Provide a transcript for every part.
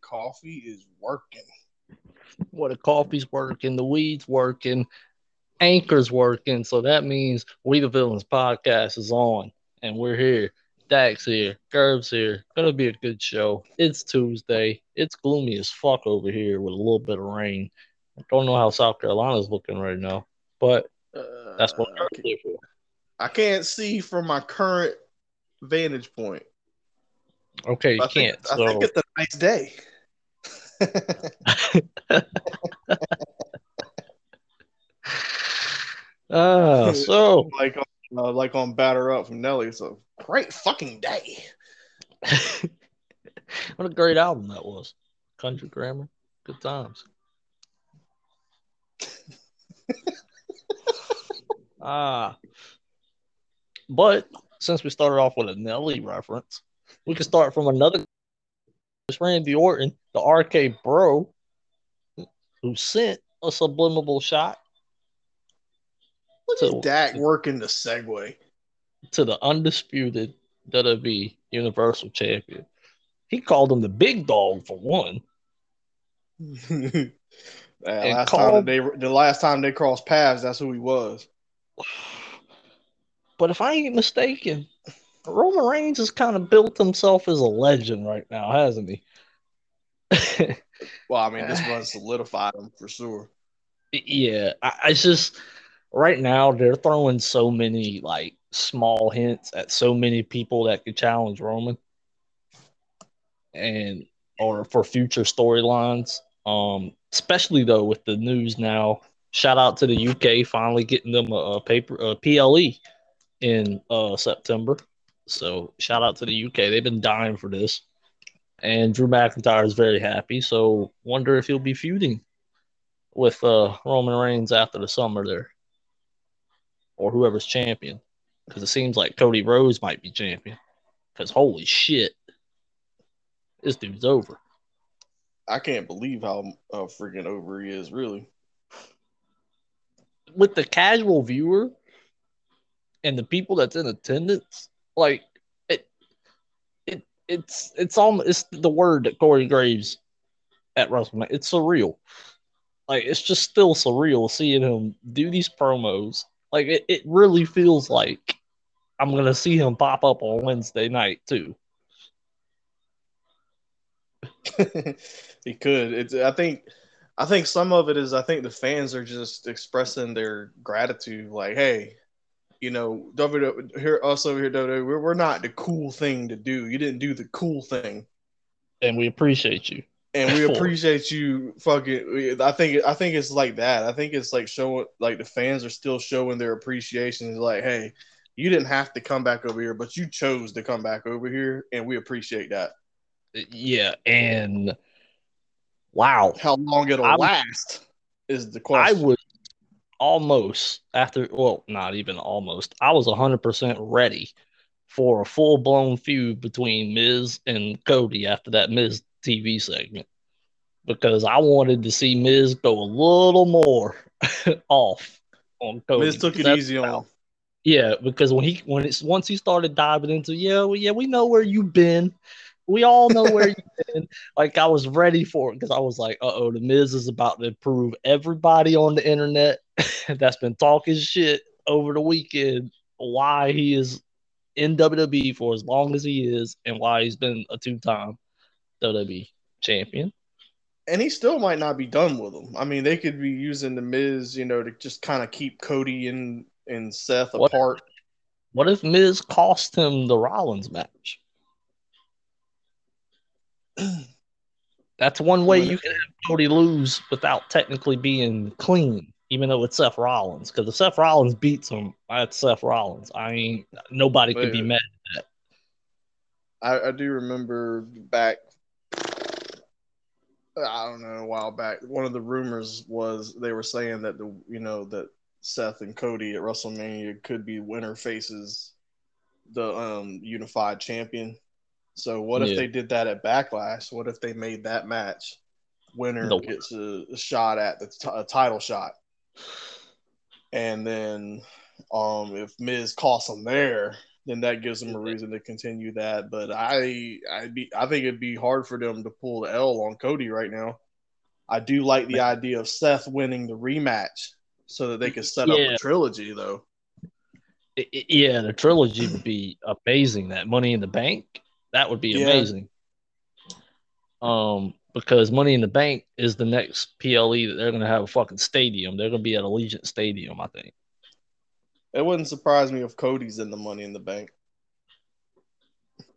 coffee is working. What the coffee's working, the weed's working, anchor's working. So that means We the Villains podcast is on, and we're here. Dax here, Gerb's here. Gonna be a good show. It's Tuesday. It's gloomy as fuck over here with a little bit of rain. I don't know how South Carolina's looking right now, but that's what uh, here for. I can't see from my current vantage point. Okay, you I can't. Think, so. I think it's a nice day. uh, so like uh, like on batter up from Nelly. It's a great fucking day. what a great album that was. Country Grammar. Good times. ah. But since we started off with a Nelly reference, we can start from another. It's Randy Orton, the RK Bro, who sent a subliminal shot. Look to, at Dak working the segue to the undisputed WWE Universal Champion. He called him the big dog for one. yeah, last called, time they the last time they crossed paths, that's who he was. But if I ain't mistaken, Roman Reigns has kind of built himself as a legend right now, hasn't he? well, I mean, this one solidified him for sure. Yeah, I, I just right now they're throwing so many like small hints at so many people that could challenge Roman, and or for future storylines. Um, especially though with the news now. Shout out to the UK finally getting them a, a paper a PLE in uh September. So shout out to the UK. They've been dying for this. And Drew McIntyre is very happy. So wonder if he'll be feuding with uh, Roman Reigns after the summer there. Or whoever's champion. Because it seems like Cody Rhodes might be champion. Because holy shit. This dude's over. I can't believe how uh, freaking over he is, really. With the casual viewer and the people that's in attendance, like it, it, it's it's almost it's the word that Corey Graves at WrestleMania. It's surreal. Like it's just still surreal seeing him do these promos. Like it, it really feels like I'm gonna see him pop up on Wednesday night too. he could. It's I think I think some of it is I think the fans are just expressing their gratitude, like, hey, you know, WWE here us over here, WWE, we're, we're not the cool thing to do. You didn't do the cool thing, and we appreciate you. And we appreciate you, fucking. I think I think it's like that. I think it's like showing, like the fans are still showing their appreciation. Like, hey, you didn't have to come back over here, but you chose to come back over here, and we appreciate that. Yeah, and wow, how long it'll I, last is the question. I would almost after well not even almost i was 100% ready for a full-blown feud between miz and cody after that miz tv segment because i wanted to see miz go a little more off on cody. Miz took it easy on yeah because when he when it's once he started diving into yeah well, yeah we know where you've been. We all know where you've been. Like I was ready for it because I was like, uh oh, the Miz is about to prove everybody on the internet that's been talking shit over the weekend why he is in WWE for as long as he is and why he's been a two time WWE champion. And he still might not be done with them. I mean, they could be using the Miz, you know, to just kind of keep Cody and and Seth what apart. What if Miz cost him the Rollins match? That's one way you can have Cody lose without technically being clean even though it's Seth Rollins, because if Seth Rollins beats him, that's Seth Rollins. I mean, nobody could be mad at that. I, I do remember back, I don't know, a while back, one of the rumors was they were saying that the you know that Seth and Cody at WrestleMania could be winner faces the um unified champion. So what yeah. if they did that at Backlash? What if they made that match winner nope. gets a, a, shot at the t- a title shot? And then um, if Miz costs him there, then that gives them a reason to continue that. But I, I be, I think it'd be hard for them to pull the L on Cody right now. I do like the idea of Seth winning the rematch so that they could set yeah. up a trilogy, though. yeah, the trilogy would be amazing. That Money in the Bank, that would be yeah. amazing. Um, because Money in the Bank is the next PLE that they're going to have a fucking stadium. They're going to be at Allegiant Stadium, I think. It wouldn't surprise me if Cody's in the Money in the Bank.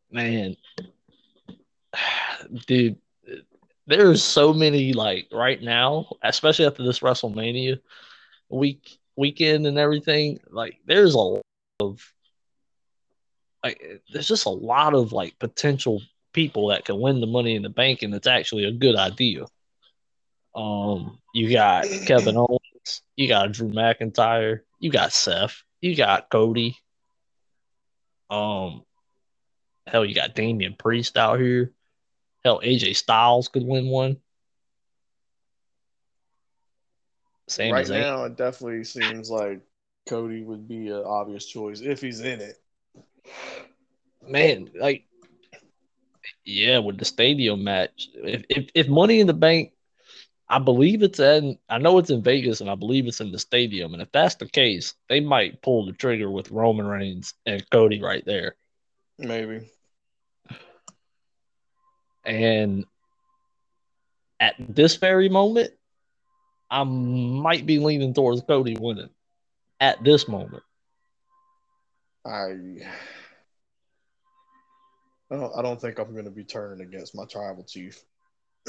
Man, dude, there's so many like right now, especially after this WrestleMania week weekend and everything. Like, there's a lot of like, there's just a lot of like potential people that can win the Money in the Bank, and it's actually a good idea. Um, you got Kevin Owens, you got Drew McIntyre, you got Seth, you got Cody. Um, hell, you got Damian Priest out here. Hell, AJ Styles could win one. Same right now, it definitely seems like Cody would be an obvious choice if he's in it. Man, like, yeah, with the stadium match, if if, if Money in the Bank I believe it's in. I know it's in Vegas, and I believe it's in the stadium. And if that's the case, they might pull the trigger with Roman Reigns and Cody right there. Maybe. And at this very moment, I might be leaning towards Cody winning. At this moment, I. I don't, I don't think I'm going to be turning against my tribal chief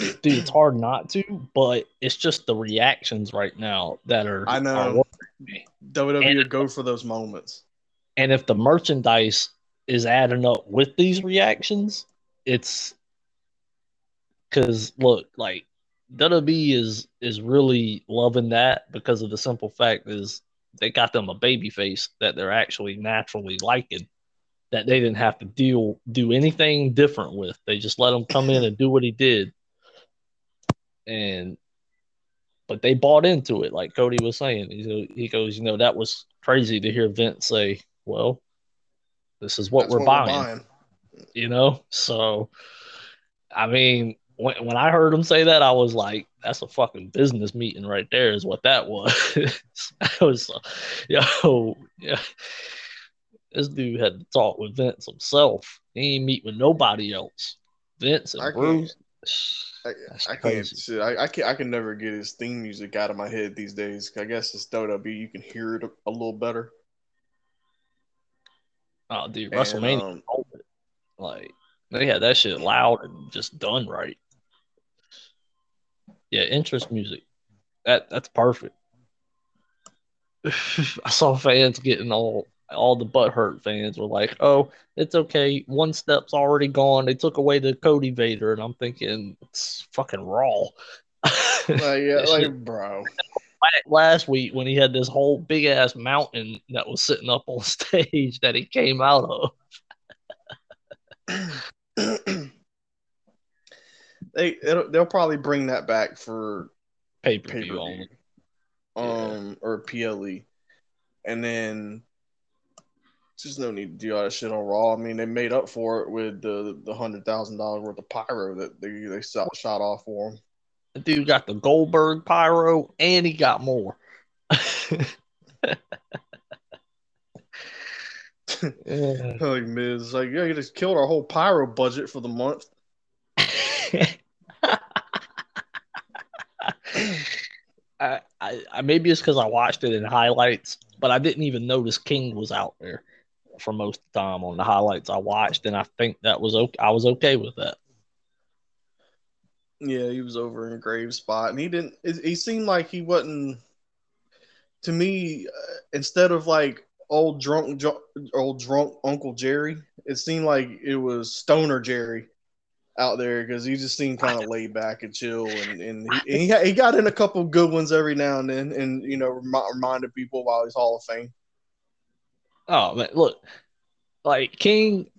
dude, it's hard not to, but it's just the reactions right now that are. I know. Are WWE would go for those moments. And if the merchandise is adding up with these reactions, it's because look, like WWE is is really loving that because of the simple fact is they got them a baby face that they're actually naturally liking that they didn't have to deal do anything different with. They just let him come in and do what he did and but they bought into it, like Cody was saying. He goes, you know, that was crazy to hear Vince say, "Well, this is what, we're, what buying. we're, buying. You know, so I mean, when when I heard him say that, I was like, "That's a fucking business meeting right there." Is what that was. I was, yo, yeah. This dude had to talk with Vince himself. He ain't meet with nobody else. Vince and Bruce. I, I can't. I, I can. I can never get his theme music out of my head these days. I guess it's WWE. You can hear it a, a little better. Oh, dude, and, WrestleMania, um, like they had that shit loud and just done right. Yeah, interest music. That that's perfect. I saw fans getting all all the butthurt fans were like, "Oh, it's okay. One step's already gone. They took away the Cody Vader," and I'm thinking it's fucking raw. like, yeah, like bro. Last week when he had this whole big ass mountain that was sitting up on stage that he came out of. they they'll probably bring that back for pay per view only, um, yeah. or PLE, and then just no need to do all that shit on Raw. I mean, they made up for it with the the hundred thousand dollars worth of pyro that they they shot, shot off for him. The dude got the Goldberg pyro, and he got more. yeah. Like Miz, like yeah, you just killed our whole pyro budget for the month. I, I, I maybe it's because I watched it in highlights, but I didn't even notice King was out there for most of the time on the highlights I watched, and I think that was okay. I was okay with that. Yeah, he was over in a grave spot, and he didn't. He seemed like he wasn't. To me, uh, instead of like old drunk, old drunk Uncle Jerry, it seemed like it was Stoner Jerry out there because he just seemed kind of laid back and chill, and and he, and he, he got in a couple good ones every now and then, and you know reminded people while he's Hall of Fame. Oh man, look, like King,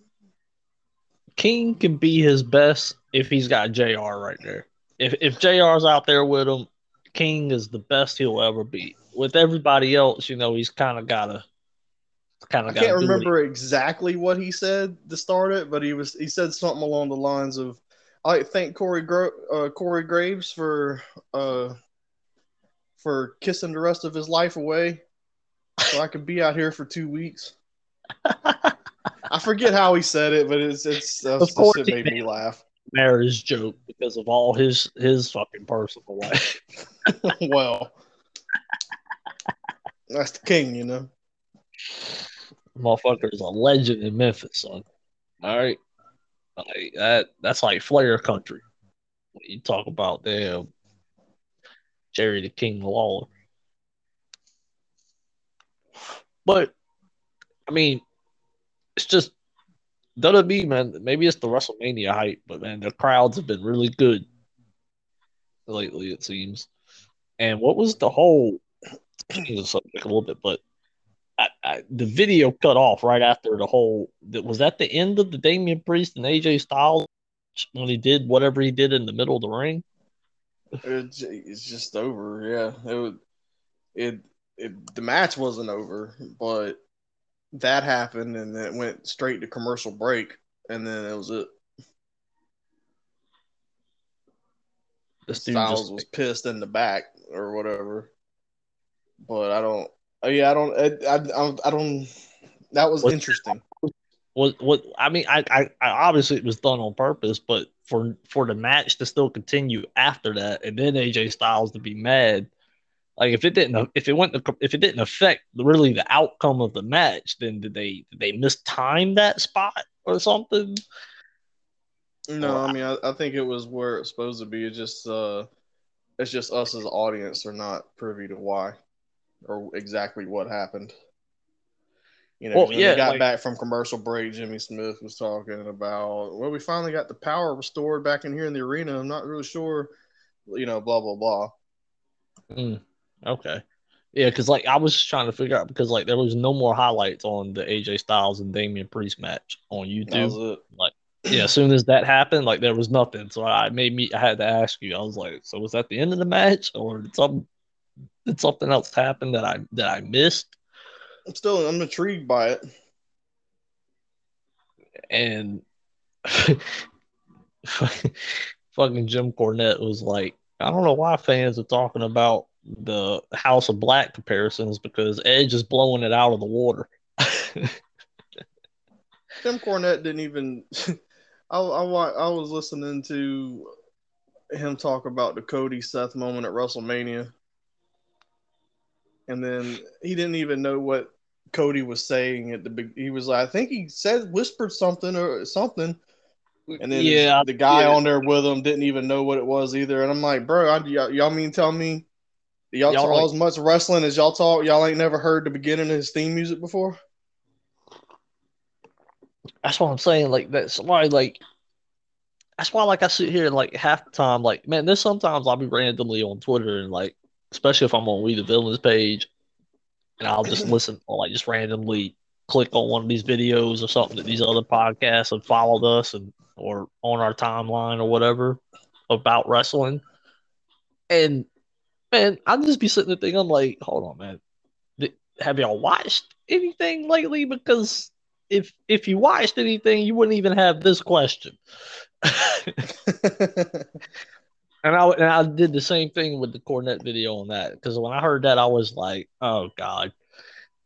King can be his best if he's got Jr. right there. If if Jr's out there with him, King is the best he'll ever be. With everybody else, you know, he's kind of gotta kind of I can't remember exactly what he said to start it, but he was he said something along the lines of, "I thank Corey Gro- uh, Corey Graves for uh for kissing the rest of his life away, so I could be out here for two weeks." I forget how he said it, but it's it's uh, Of course it made me laugh. marriage joke because of all his his fucking personal life. well, that's the king, you know. Motherfucker is a legend in Memphis, son. All right, like that that's like Flair country. You talk about damn Jerry the King Lawler, but I mean, it's just WWE, man. Maybe it's the WrestleMania hype, but man, the crowds have been really good lately, it seems. And what was the whole the subject a little bit, but I, I, the video cut off right after the whole. Was that the end of the Damian Priest and AJ Styles when he did whatever he did in the middle of the ring? It's, just over. Yeah, it. It it the match wasn't over, but that happened, and then it went straight to commercial break, and then it was it. Dude Styles just was pissed in the back or whatever. But I don't. oh, Yeah, I don't. I, I, I don't. That was Was- interesting. what what I mean, I, I, I obviously it was done on purpose, but for for the match to still continue after that, and then AJ Styles to be mad, like if it didn't if it went if it didn't affect really the outcome of the match, then did they did they mistime that spot or something? No, Well, I mean, I, I think it was where it's supposed to be. It's just, uh, it's just us as audience are not privy to why or exactly what happened. You know, Well, 'cause when yeah, we got like- back from commercial break. Jimmy Smith was talking about, well, we finally got the power restored back in here in the arena. I'm not really sure, you know, blah blah blah. Mm, okay. Yeah, because like I was trying to figure out because like there was no more highlights on the AJ Styles and Damian Priest match on YouTube. it. yeah, as soon as that happened, like there was nothing. So I made me I had to ask you. I was like, so was that the end of the match, or did some did something else happen that I that I missed? I'm still, I'm intrigued by it. And fucking Jim Cornette was like, I don't know why fans are talking about the House of Black comparisons because Edge is blowing it out of the water. Jim Cornette didn't even. I, I I was listening to him talk about the Cody Seth moment at WrestleMania, and then he didn't even know what Cody was saying at the big. He was like, I think he said whispered something or something, and then yeah, the guy yeah. on there with him didn't even know what it was either. And I'm like, bro, I, y'all, y'all mean tell me y'all, Y'all talk as much wrestling as y'all talk? Y'all ain't never heard the beginning of his theme music before? That's what I'm saying. Like that's why like that's why like I sit here and like half the time like man, there's sometimes I'll be randomly on Twitter and like especially if I'm on We the Villains page and I'll just listen or like just randomly click on one of these videos or something that these other podcasts have followed us and or on our timeline or whatever about wrestling. And man, I'll just be sitting there thinking, I'm like, hold on, man. Have y'all watched anything lately? Because if if you watched anything, you wouldn't even have this question. and I and I did the same thing with the Cornette video on that because when I heard that, I was like, oh god.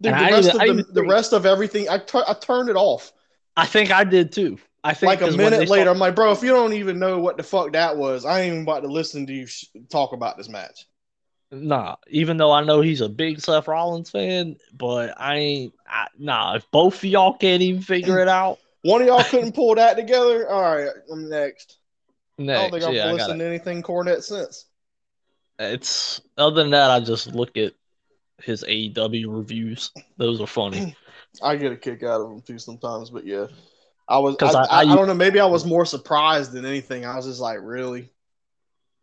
Dude, the rest even- of the, the think- rest of everything, I tur- I turned it off. I think I did too. I think like a minute later, start- I'm like, bro, if you don't even know what the fuck that was, I ain't even about to listen to you sh- talk about this match. Nah, even though I know he's a big Seth Rollins fan, but I ain't. I, nah, if both of y'all can't even figure it out, One of y'all couldn't pull that together. All right, I'm next. I next, don't think I've yeah, listened to anything Cornette since. It's other than that, I just look at his AEW reviews. Those are funny. I get a kick out of them too sometimes, but yeah, I was. I, I- I, I- I don't know. Maybe I was more surprised than anything. I was just like, really.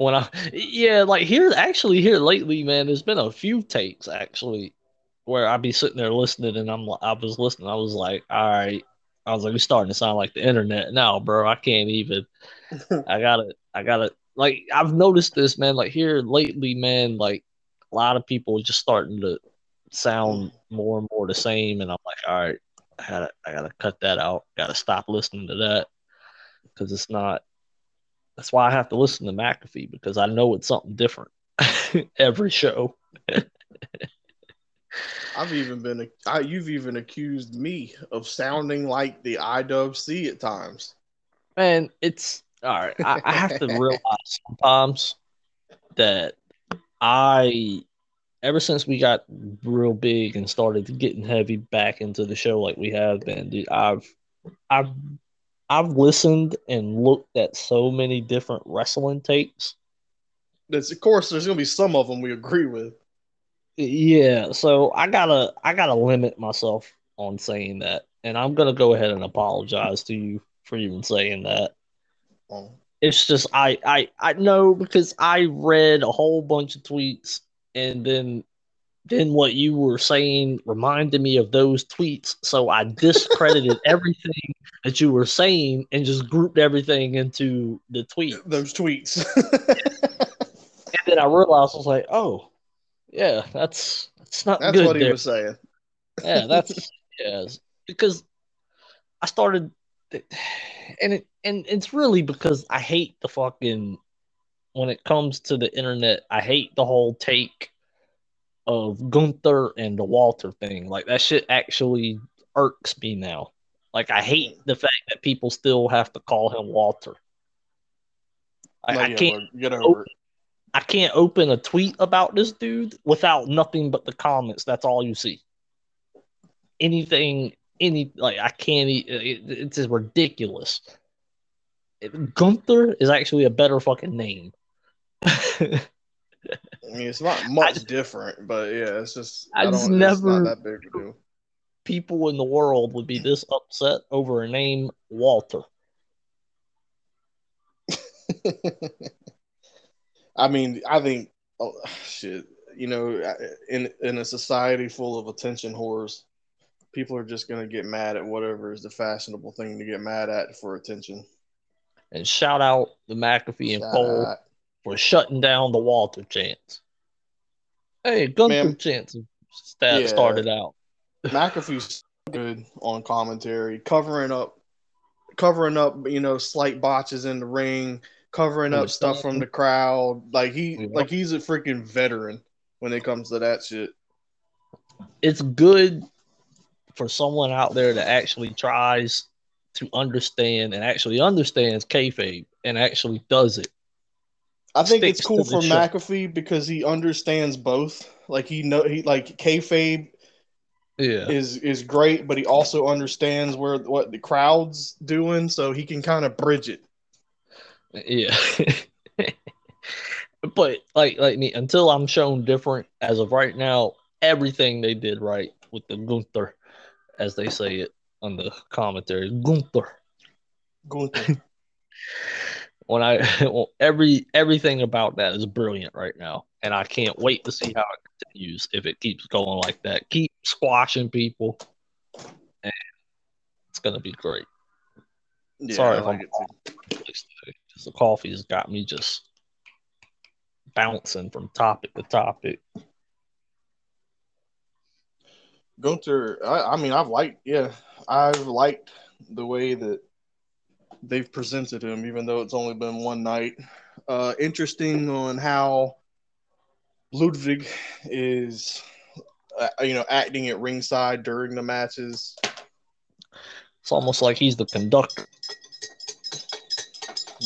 When I yeah, like here actually here lately, man, there's been a few takes actually where I'd be sitting there listening and I'm I was listening, I was like, all right. I was like, we're starting to sound like the internet now, bro. I can't even I gotta I gotta like I've noticed this, man, like here lately, man, like a lot of people are just starting to sound more and more the same, and I'm like, all right, I gotta I gotta cut that out. Gotta stop listening to that because it's not. That's why I have to listen to McAfee because I know it's something different every show. I've even been, I, you've even accused me of sounding like the IWC at times. Man, it's all right. I, I have to realize sometimes that I, ever since we got real big and started getting heavy back into the show like we have been, dude, I've, I've, I've listened and looked at so many different wrestling tapes. That's, of course, there's gonna be some of them we agree with. Yeah, so I gotta, I gotta limit myself on saying that, and I'm gonna go ahead and apologize to you for even saying that. Oh. It's just I I I know because I read a whole bunch of tweets and then then what you were saying reminded me of those tweets. So I discredited everything that you were saying and just grouped everything into the tweet. Those tweets. and then I realized I was like, oh, yeah, that's that's not That's good. what he there. was saying. Yeah, that's yeah, because I started and it and it's really because I hate the fucking when it comes to the internet, I hate the whole take of Gunther and the Walter thing. Like that shit actually irks me now. Like I hate the fact that people still have to call him Walter. I, No, I can't get over it. I can't open a tweet about this dude without nothing but the comments. That's all you see. Anything, any like I can't. It, it's just ridiculous. Gunther is actually a better fucking name. I mean, it's not much just- different, but yeah, it's just I I, don't. just never- not that big a deal. People in the world would be this upset over a name Walter. I mean, I think, oh, shit, you know, in in a society full of attention whores, people are just gonna get mad at whatever is the fashionable thing to get mad at for attention. And shout out the McAfee and Cole for shutting down the Walter chance. Hey, Gunther Man. chants stat Yeah. started out. McAfee's good on commentary, covering up, covering up, you know, slight botches in the ring, covering up stuff from the crowd. Like he, Yeah. like he's a freaking veteran when it comes to that shit. it's good for someone out there that actually tries to understand and actually understands kayfabe and actually does it. I think it's cool for show. McAfee because he understands both. Like he know he like kayfabe Yeah, is is great, but he also understands where what the crowd's doing, so he can kind of bridge it. yeah. but like like me, until I'm shown different as of right now, everything they did right with the Gunther, as they say it on the commentary, Gunther. Gunther. when I well, every everything about that is brilliant right now, and I can't wait to see how it continues if it keeps going like that. Keep squashing people, and it's gonna be great. Yeah, Sorry I if like I'm it too. Because the coffee's got me just bouncing from topic to topic. Gunther, I, I mean, I've liked, yeah, I've liked the way that they've presented him, even though it's only been one night. Uh, interesting on how Ludwig is, uh, you know, acting at ringside during the matches. It's almost like he's the conductor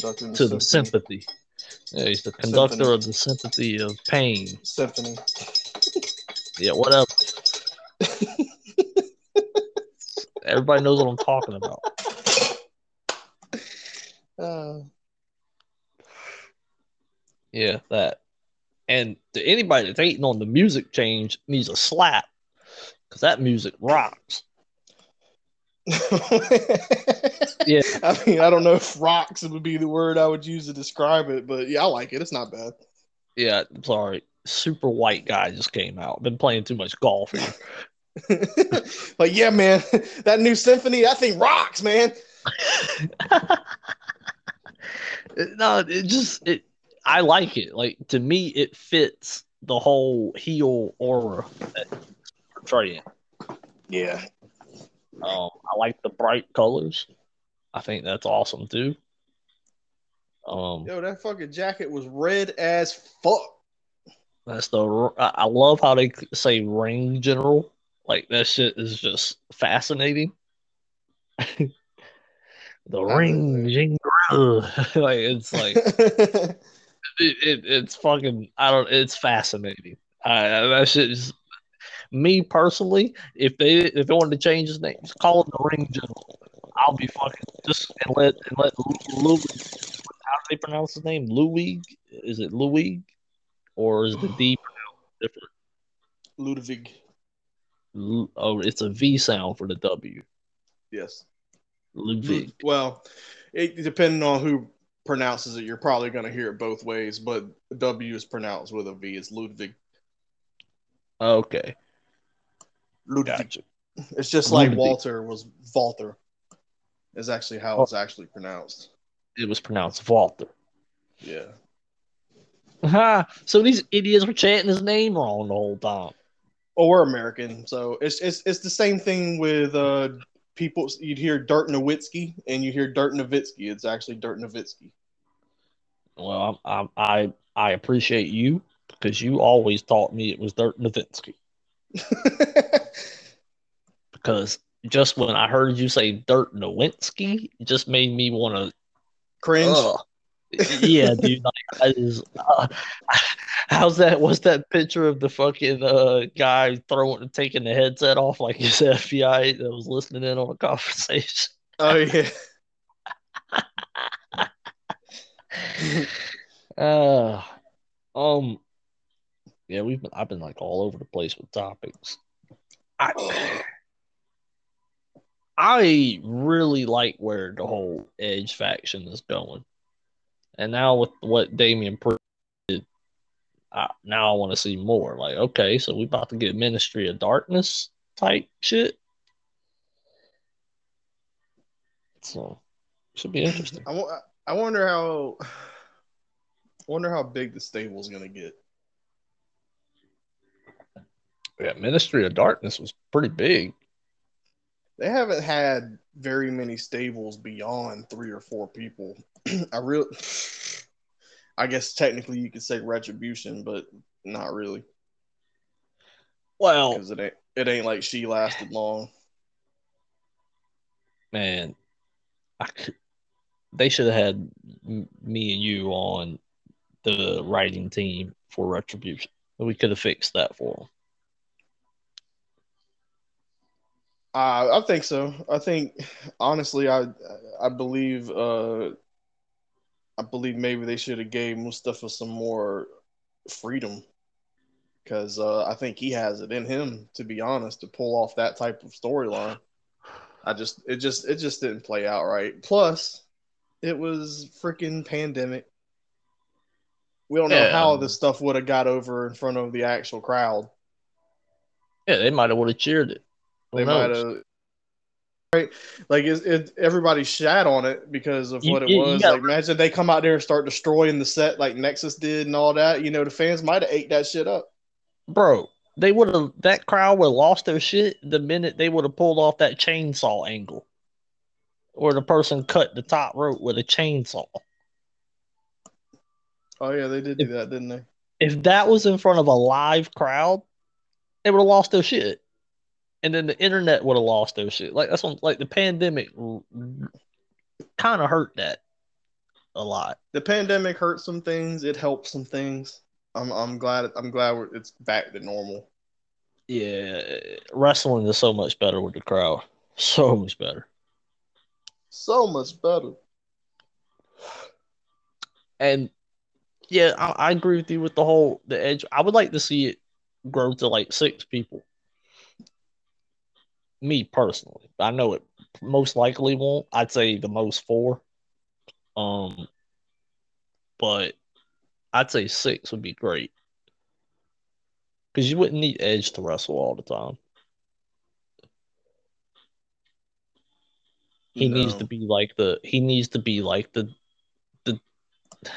Conducting to the sympathy. Yeah, he's the conductor Symphony. of the sympathy of pain. Symphony. Yeah, whatever. Everybody knows what I'm talking about. Uh, Yeah, that. And to anybody that's hating on the music change needs a slap because that music rocks. yeah. I mean, I don't know if rocks would be the word I would use to describe it, but yeah, I like it. It's not bad. Yeah, sorry. Super white guy just came out. Been playing too much golf here. like, yeah, man, that new symphony, that thing rocks, man. No, it just it. I like it. Like to me, it fits the whole heel aura that Trey Yeah. Um, I like the bright colors. I think that's awesome too. Um, Yo, that fucking jacket was red as fuck. that's the. I I love how they say ring general. Like that shit is just fascinating. the I ring believe general. like it's like it, it, it's fucking. I don't. It's fascinating. Uh, that shit is. Me personally, if they if they wanted to change his name, just call him the ring general. I'll be fucking just and let and let Louis. How do they pronounce his name? Louis? Is it Louis, or is the D pronounced different? Ludwig. Lu- Oh, it's a V sound for the W. Yes. Ludwig. Well, it, depending on who pronounces it, you're probably going to hear it both ways, but W is pronounced with a V. It's Ludwig. Okay, Ludwig. gotcha. It's just like Ludwig. Walter was Walter. Is actually how it's actually pronounced. It was pronounced Walter. Yeah. Ha! So these idiots were chanting his name wrong the whole time. Well, we're American, so it's it's it's the same thing with uh people. You'd hear Dirt Nowitzki and you hear Dirt Nowitzki. It's actually Dirt Nowitzki. Well, I I I, I appreciate you because you always taught me it was Dirk Nowitzki. Because just when I heard you say Dirk Nowitzki, it just made me want to Cringe. Ugh. yeah, dude. Like, I just, uh, how's that? What's that picture of the fucking uh, guy throwing, taking the headset off like his FBI that was listening in on a conversation? Oh yeah. Uh, um, yeah, we've been. I've been like all over the place with topics. I, I really like where the whole Edge faction is going, and now with what Damian I, now I want to see more. Like, okay, so we about to get Ministry of Darkness type shit. So, should be interesting. I, I wonder how. I wonder how big the stable's gonna get. Yeah, Ministry of Darkness was pretty big. They haven't had very many stables beyond three or four people. I really, I guess technically you could say retribution, but not really Well, because it ain't it ain't like she lasted long. man, I could, they should have had me and you on the writing team for Retribution. We could have fixed that for them. Uh, I think so. I think honestly, I I believe uh, I believe maybe they should have gave Mustafa some more freedom because uh, I think he has it in him to be honest to pull off that type of storyline. I just it just it just didn't play out right. Plus, it was freaking pandemic. We don't know Yeah. how this stuff would have got over in front of the actual crowd. Yeah, they might have would have cheered it. Who they might have right? Like it, it everybody shat on it because of what it you- you was. like imagine they come out there and start destroying the set like nexus did and all that you know the fans might have ate that shit up. Bro, they would have that crowd would have lost their shit the minute they would have pulled off that chainsaw angle. Or the person cut the top rope with a chainsaw. oh yeah they did do that didn't they? if that was in front of a live crowd, they would have lost their shit, and then the internet would have lost their shit. Like that's what, like the pandemic kind of hurt that a lot. the pandemic hurt some things it helped some things i'm, I'm glad i'm glad it's back to normal Yeah, wrestling is so much better with the crowd, so much better. so much better And yeah, I, I agree with you with the whole the edge. I would like to see it grow to like six people. Me personally, I know it most likely won't. I'd say the most four. Um, but I'd say six would be great because you wouldn't need Edge to wrestle all the time. He needs to be like the. He needs to be like the. The.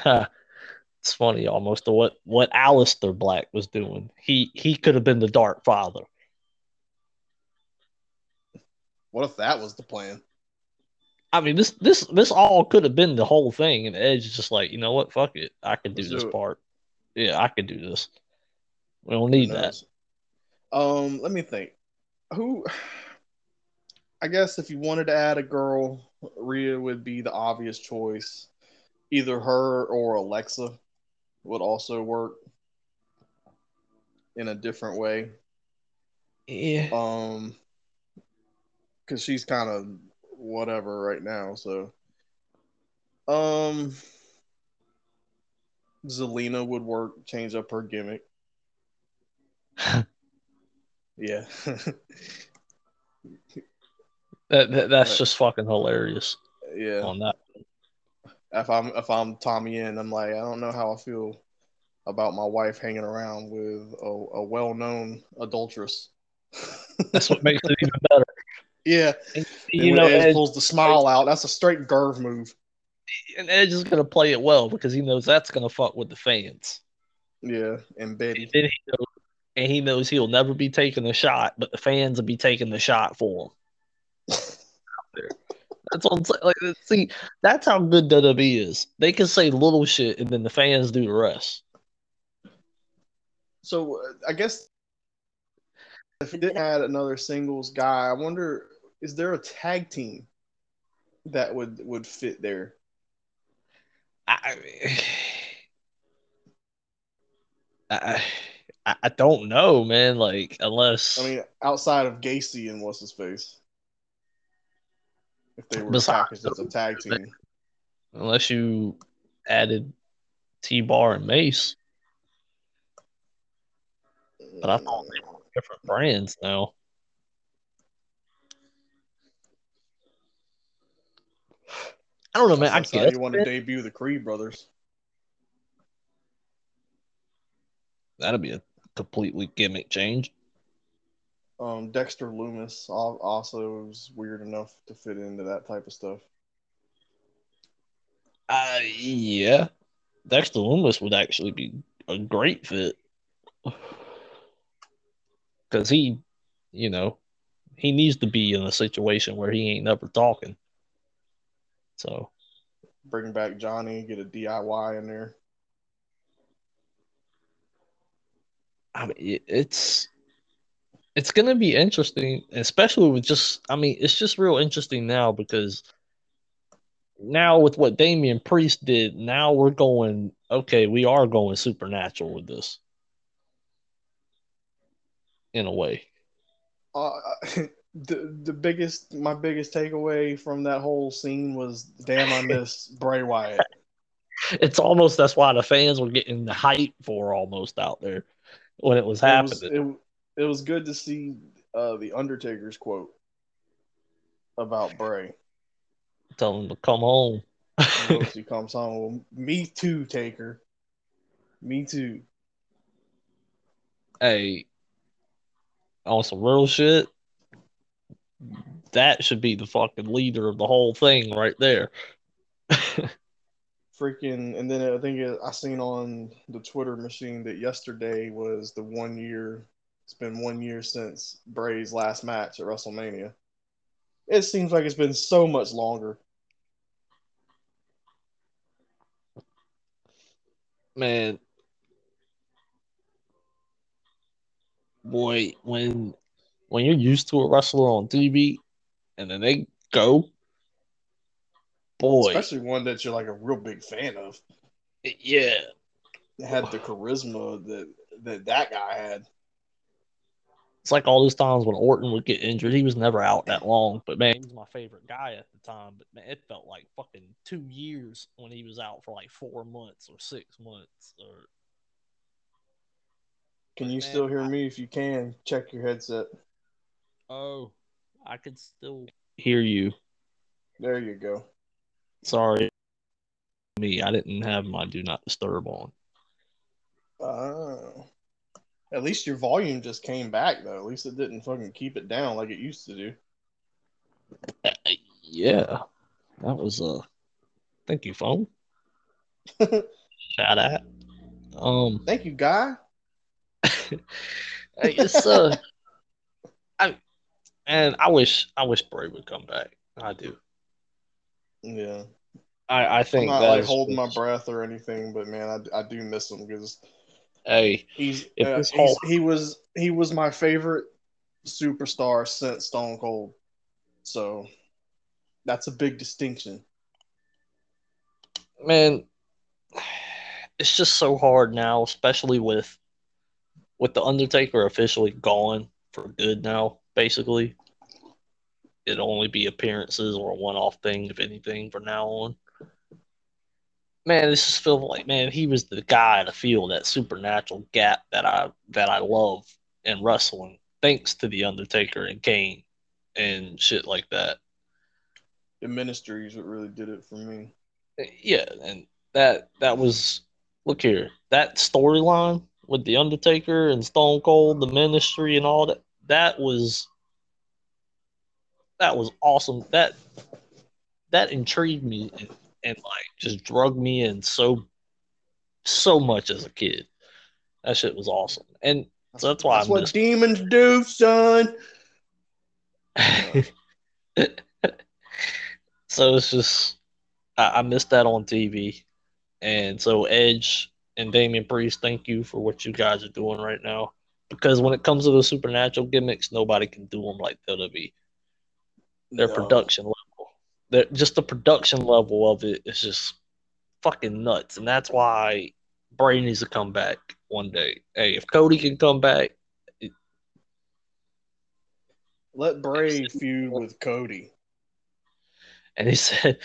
it's funny almost what what Aleister Black was doing. He he could have been the Dark Father. What if that was the plan? I mean, this this this all could have been the whole thing, and Edge is just like, you know what, fuck it, I could do Let's this do part. Yeah, I could do this. We don't need that. Um, let me think. Who? I guess if you wanted to add a girl, Rhea would be the obvious choice. Either her or Alexa would also work in a different way. Yeah, Um, because she's kind of whatever right now. So, um, Zelina would work. Change up her gimmick. Yeah. that, that that's just fucking hilarious yeah. on that. if I'm if I'm Tommy End, I'm like, I don't know how I feel about my wife hanging around with a, a well-known adulteress. That's what makes it even better. Yeah, And, you you know, Edge Edge, pulls the smile out. That's a straight Gerv move. and Edge is gonna play it well because he knows that's gonna fuck with the fans. Yeah, and And Betty. then he knows, and he knows he'll never be taking a shot, but the fans will be taking the shot for him. That's what I'm saying. Like, see, that's how good WWE is. They can say little shit, and then the fans do the rest. So uh, I guess if didn't add another singles guy, I wonder is there a tag team that would would fit there? I, I, I, don't know, man. Like, unless I mean, outside of Gacy and what's his face, if they were packaged as a tag team. unless you added T Bar and Mace, but I thought they were different brands now. I don't know, man. I That's how guess you want to debut the Creed brothers. that'd be a completely gimmick change. Um, Dexter Lumis also is weird enough to fit into that type of stuff. Uh, yeah, Dexter Lumis would actually be a great fit because he, you know, he needs to be in a situation where he ain't never talking. So Bring back Johnny, get a DIY in there. I mean, it's it's gonna be interesting, especially with just. I mean, it's just real interesting now because now with what Damian Priest did, now we're going. Okay, we are going supernatural with this, in a way. Uh, the the biggest, my biggest takeaway from that whole scene was, damn, I miss Bray Wyatt. It's almost that's why the fans were getting the hype for almost out there when it was It was, happening. it, it was good to see uh, the Undertaker's quote about Bray. Tell them to come home. He comes home, me too, Taker. Me too. hey, on some real shit, that should be the fucking leader of the whole thing right there. freaking and then I think it, I seen on the Twitter machine that yesterday was the one year. It's been one year since Bray's last match at WrestleMania. It seems like it's been so much longer. Man, boy, when when you're used to a wrestler on TV and then they go, boy, Especially one that you're like a real big fan of. yeah, had the charisma that that that guy had. It's like all those times when Orton would get injured. He was never out that long, but man, he was my favorite guy at the time. But man, it felt like fucking two years when he was out for like four months or six months. Or Can you Man, still hear I- me? If you can, check your headset. oh, I can still hear you. There you go. Sorry, me. I didn't have my do not disturb on. Oh. At least your volume just came back though. At least it didn't fucking keep it down like it used to do. Uh, yeah, that was uh. Thank you, phone. Shout out. Um. Thank you, guy. I guess uh I And I wish I wish Bray would come back. I do. Yeah. I, I think I'm not like holding my breath or anything, but man, I, I do miss him because Hey, he's, uh, he's he was he was my favorite superstar since Stone Cold. So that's a big distinction. man, it's just so hard now, especially with with the Undertaker officially gone for good now. Basically, it'll only be appearances or a one-off thing, if anything, from now on. Man, this just feels like man, he was the guy to fill that supernatural gap that I that I love in wrestling, thanks to the Undertaker and Kane and shit like that. The ministry is what really did it for me. yeah, and that that was look here that storyline with the Undertaker and Stone Cold, the Ministry, and all that. That was that was awesome. That that intrigued me and, and like just drug me in so so much as a kid. That shit was awesome, and so that's why That's I what demons do, son. so it's just I, I missed that on TV, and so Edge and Damian Priest, thank you for what you guys are doing right now. Because when it comes to the supernatural gimmicks, nobody can do them like WWE. Their No. production level, their, just the production level of it is just fucking nuts, and that's why Bray needs to come back one day. Hey, if Cody can come back, Let Bray feud with Cody. and he said,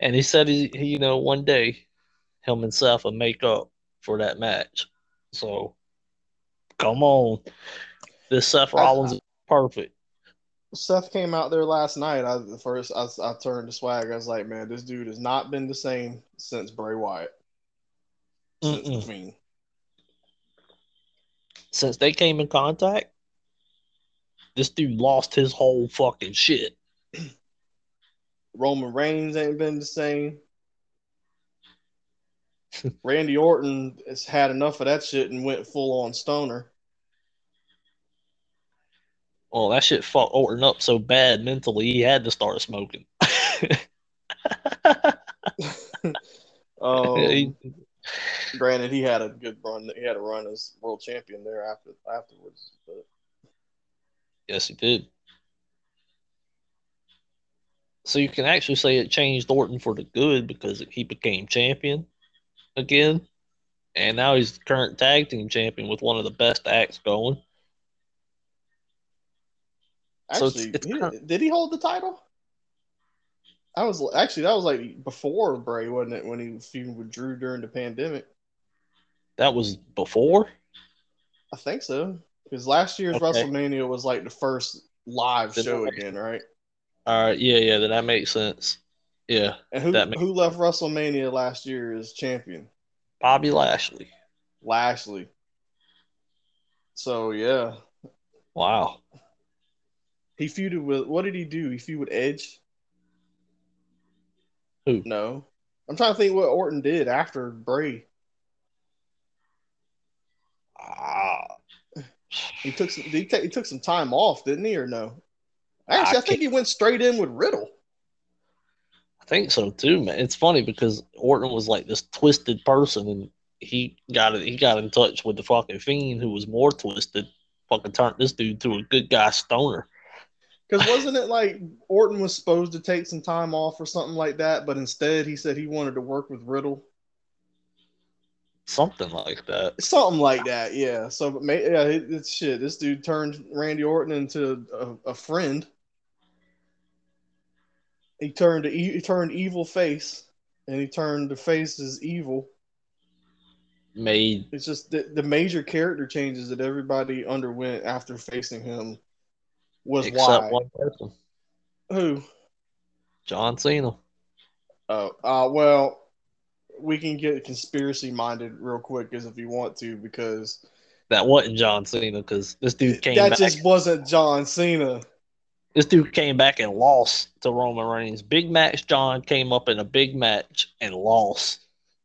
and he said he, he you know one day him and Seth will make up for that match. So come on, this Seth Rollins is perfect. Seth came out there last night. I the first I, I turned to swag. I was like, man, this dude has not been the same since Bray Wyatt. Since Mm-mm. the Fiend. Since they came in contact, this dude lost his whole fucking shit. Roman Reigns ain't been the same. Randy Orton has had enough of that shit and went full on stoner. Well, that shit fucked Orton up so bad mentally, he had to start smoking. Um, He- granted, he had a good run. He had a run as world champion there after afterwards. But Yes, he did. So you can actually say it changed Orton for the good because he became champion again. And now he's the current tag team champion with one of the best acts going. So it's- it's he- kinda- did he hold the title? I was actually that was like before Bray, wasn't it? When he feuded with Drew during the pandemic. That was before? I think so. Because last year's Okay. WrestleMania was like the first live Did show again, right? All right, yeah, yeah, then that makes sense. Yeah, And who That makes- who left WrestleMania last year as champion? Bobby Lashley. Lashley. So yeah, Wow. he feuded with. What did he do? He feuded with Edge. Who? No, I'm trying to think what Orton did after Bray. Ah, He took some. He, take, he took some time off, didn't he, or no? Actually, I I, think he went straight in with Riddle. I think so too, man. It's funny because Orton was like this twisted person, and he got it. He got in touch with the fucking fiend, who was more twisted. Fucking turned this dude to a good guy stoner. Because wasn't it like Orton was supposed to take some time off or something like that, but instead he said he wanted to work with Riddle. Something like that. Something like that, yeah. So, but yeah, it, it's shit. This dude turned Randy Orton into a, a friend. He turned he turned evil face, and he turned the face as evil. Made It's just the, the major character changes that everybody underwent after facing him was except why. one person, Who? John Cena. Oh, uh, well, we can get conspiracy minded real quick as if you want to, because That wasn't John Cena because this dude came that back. just wasn't John Cena. This dude came back and lost to Roman Reigns. Big Match John came up in a big match and lost.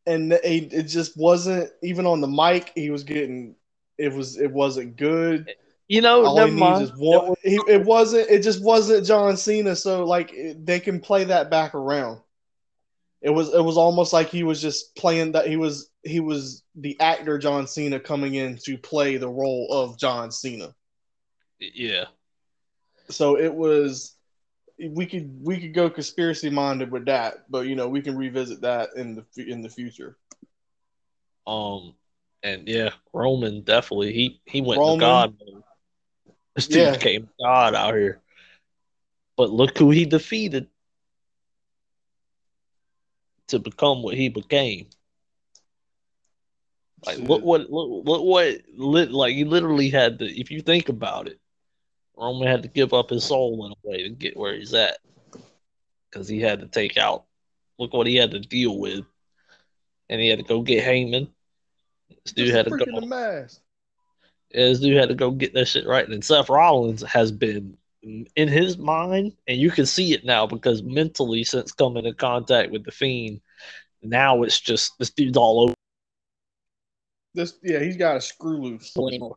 and it, it just wasn't even on the mic. He was getting it was it wasn't good. You know, All never he mind. one. He, it wasn't. It just wasn't John Cena. So like it- they can play that back around. It was. It was almost like he was just playing that. He was. He was the actor John Cena coming in to play the role of John Cena. Yeah. So it was. We could we could go conspiracy minded with that, but you know we can revisit that in the in the future. Um, and yeah, Roman definitely he he went Roman. to God. This dude Yeah. became God out here. But look who he defeated to become what he became. Like Shit. look what look, look what lit like he literally had to if you think about it, Roman had to give up his soul in a way to get where he's at. Cause he had to take out look what he had to deal with. And he had to go get Heyman. This dude had to go the mask. yeah, this dude had to go get that shit right. And Seth Rollins has been in his mind, and you can see it now because mentally, since coming in contact with the Fiend, now it's just this dude's all over This yeah, he's got a screw loose. anymore.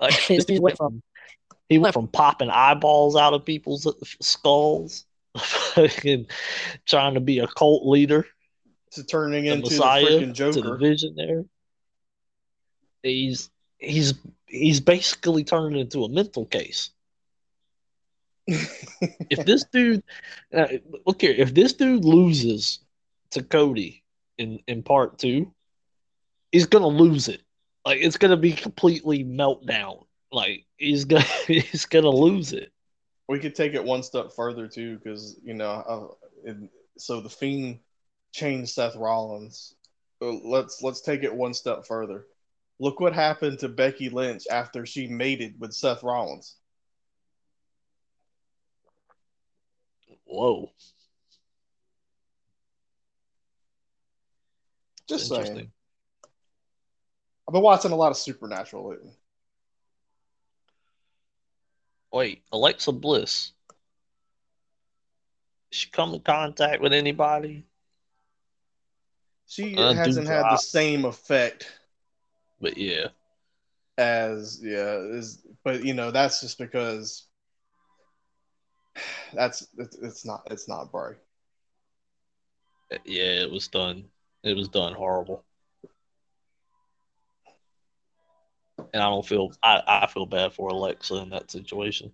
Like this dude went from he went from popping eyeballs out of people's skulls, fucking trying to be a cult leader, To turning the into Messiah, the freaking to the Joker. Visionary. He's he's he's basically turned into a mental case. if this dude uh, look here if this dude loses to cody in in part two he's gonna lose it like it's gonna be completely meltdown like he's gonna he's gonna lose it we could take it one step further too, because you know, uh, it, so the Fiend changed Seth Rollins. Uh, Let's let's take it one step further. Look what happened to Becky Lynch after she mated with Seth Rollins. whoa Just saying. I've been watching a lot of Supernatural lately. Wait alexa bliss. She come in contact with anybody? She Uh, hasn't had the same effect but yeah. as yeah is but you know that's just because that's it's, it's not it's not Bray. yeah it was done. It was done horrible and i don't feel i, I feel bad for alexa in that situation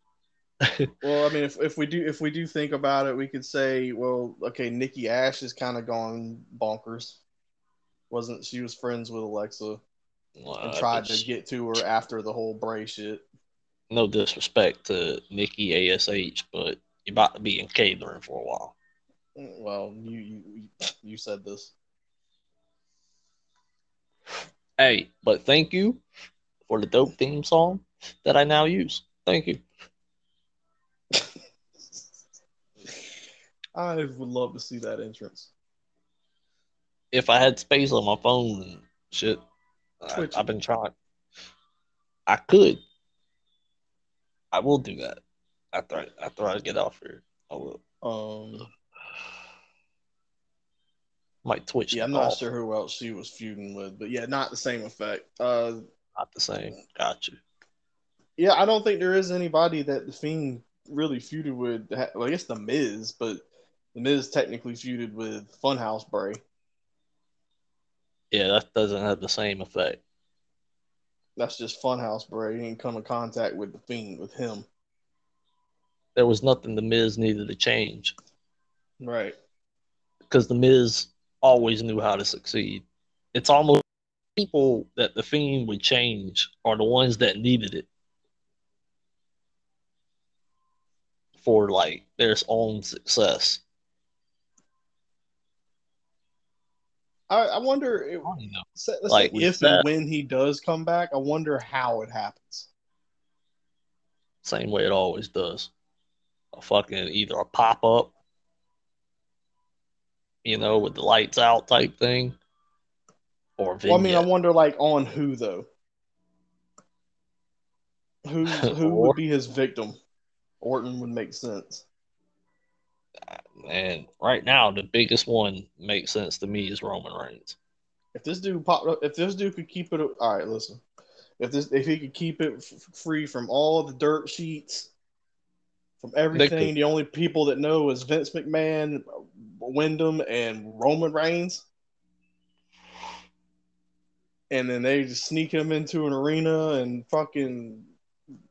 Well, I mean, if, if we do if we do think about it, we could say, well, okay, Nikki Ash has kind of gone bonkers. Wasn't she was friends with Alexa and Uh, tried to get to her after the whole Bray shit. no disrespect to Nikki Ash, but you're about to be in catering for a while. Well, you you you said this. Hey, but thank you for the dope theme song that I now use. Thank you. I would love to see that entrance. If I had space on my phone and shit, I, Twitch it. I've been trying. I could. I will do that after I, after I get off here. I will. Um, Might twitch. yeah, I'm not off. sure who else she was feuding with, but yeah, not the same effect. Uh, Not the same. Gotcha. yeah, I don't think there is anybody that the Fiend really feuded with. Well, I guess the Miz, but the Miz technically feuded with Funhouse Bray. Yeah, that doesn't have the same effect. That's just Funhouse Bray. He didn't come in contact with the Fiend with him. There was nothing the Miz needed to change. Right. because the Miz always knew how to succeed. It's almost people that the Fiend would change are the ones that needed it for like their own success. I, I wonder. If, know, let's Like say if Seth. and when he does come back, I wonder how it happens. same way it always does. A fucking either a pop up, you know, with the lights out type thing, or a Well, I mean, I wonder like on who though. Who who would be his victim? Orton would make sense. and right now, the biggest one makes sense to me is Roman Reigns. If this dude popped up, if this dude could keep it, all right. Listen, If this, if he could keep it f- free from all the dirt sheets, from everything, the only people that know is Vince McMahon, Windham, and Roman Reigns. And then they just sneak him into an arena and fucking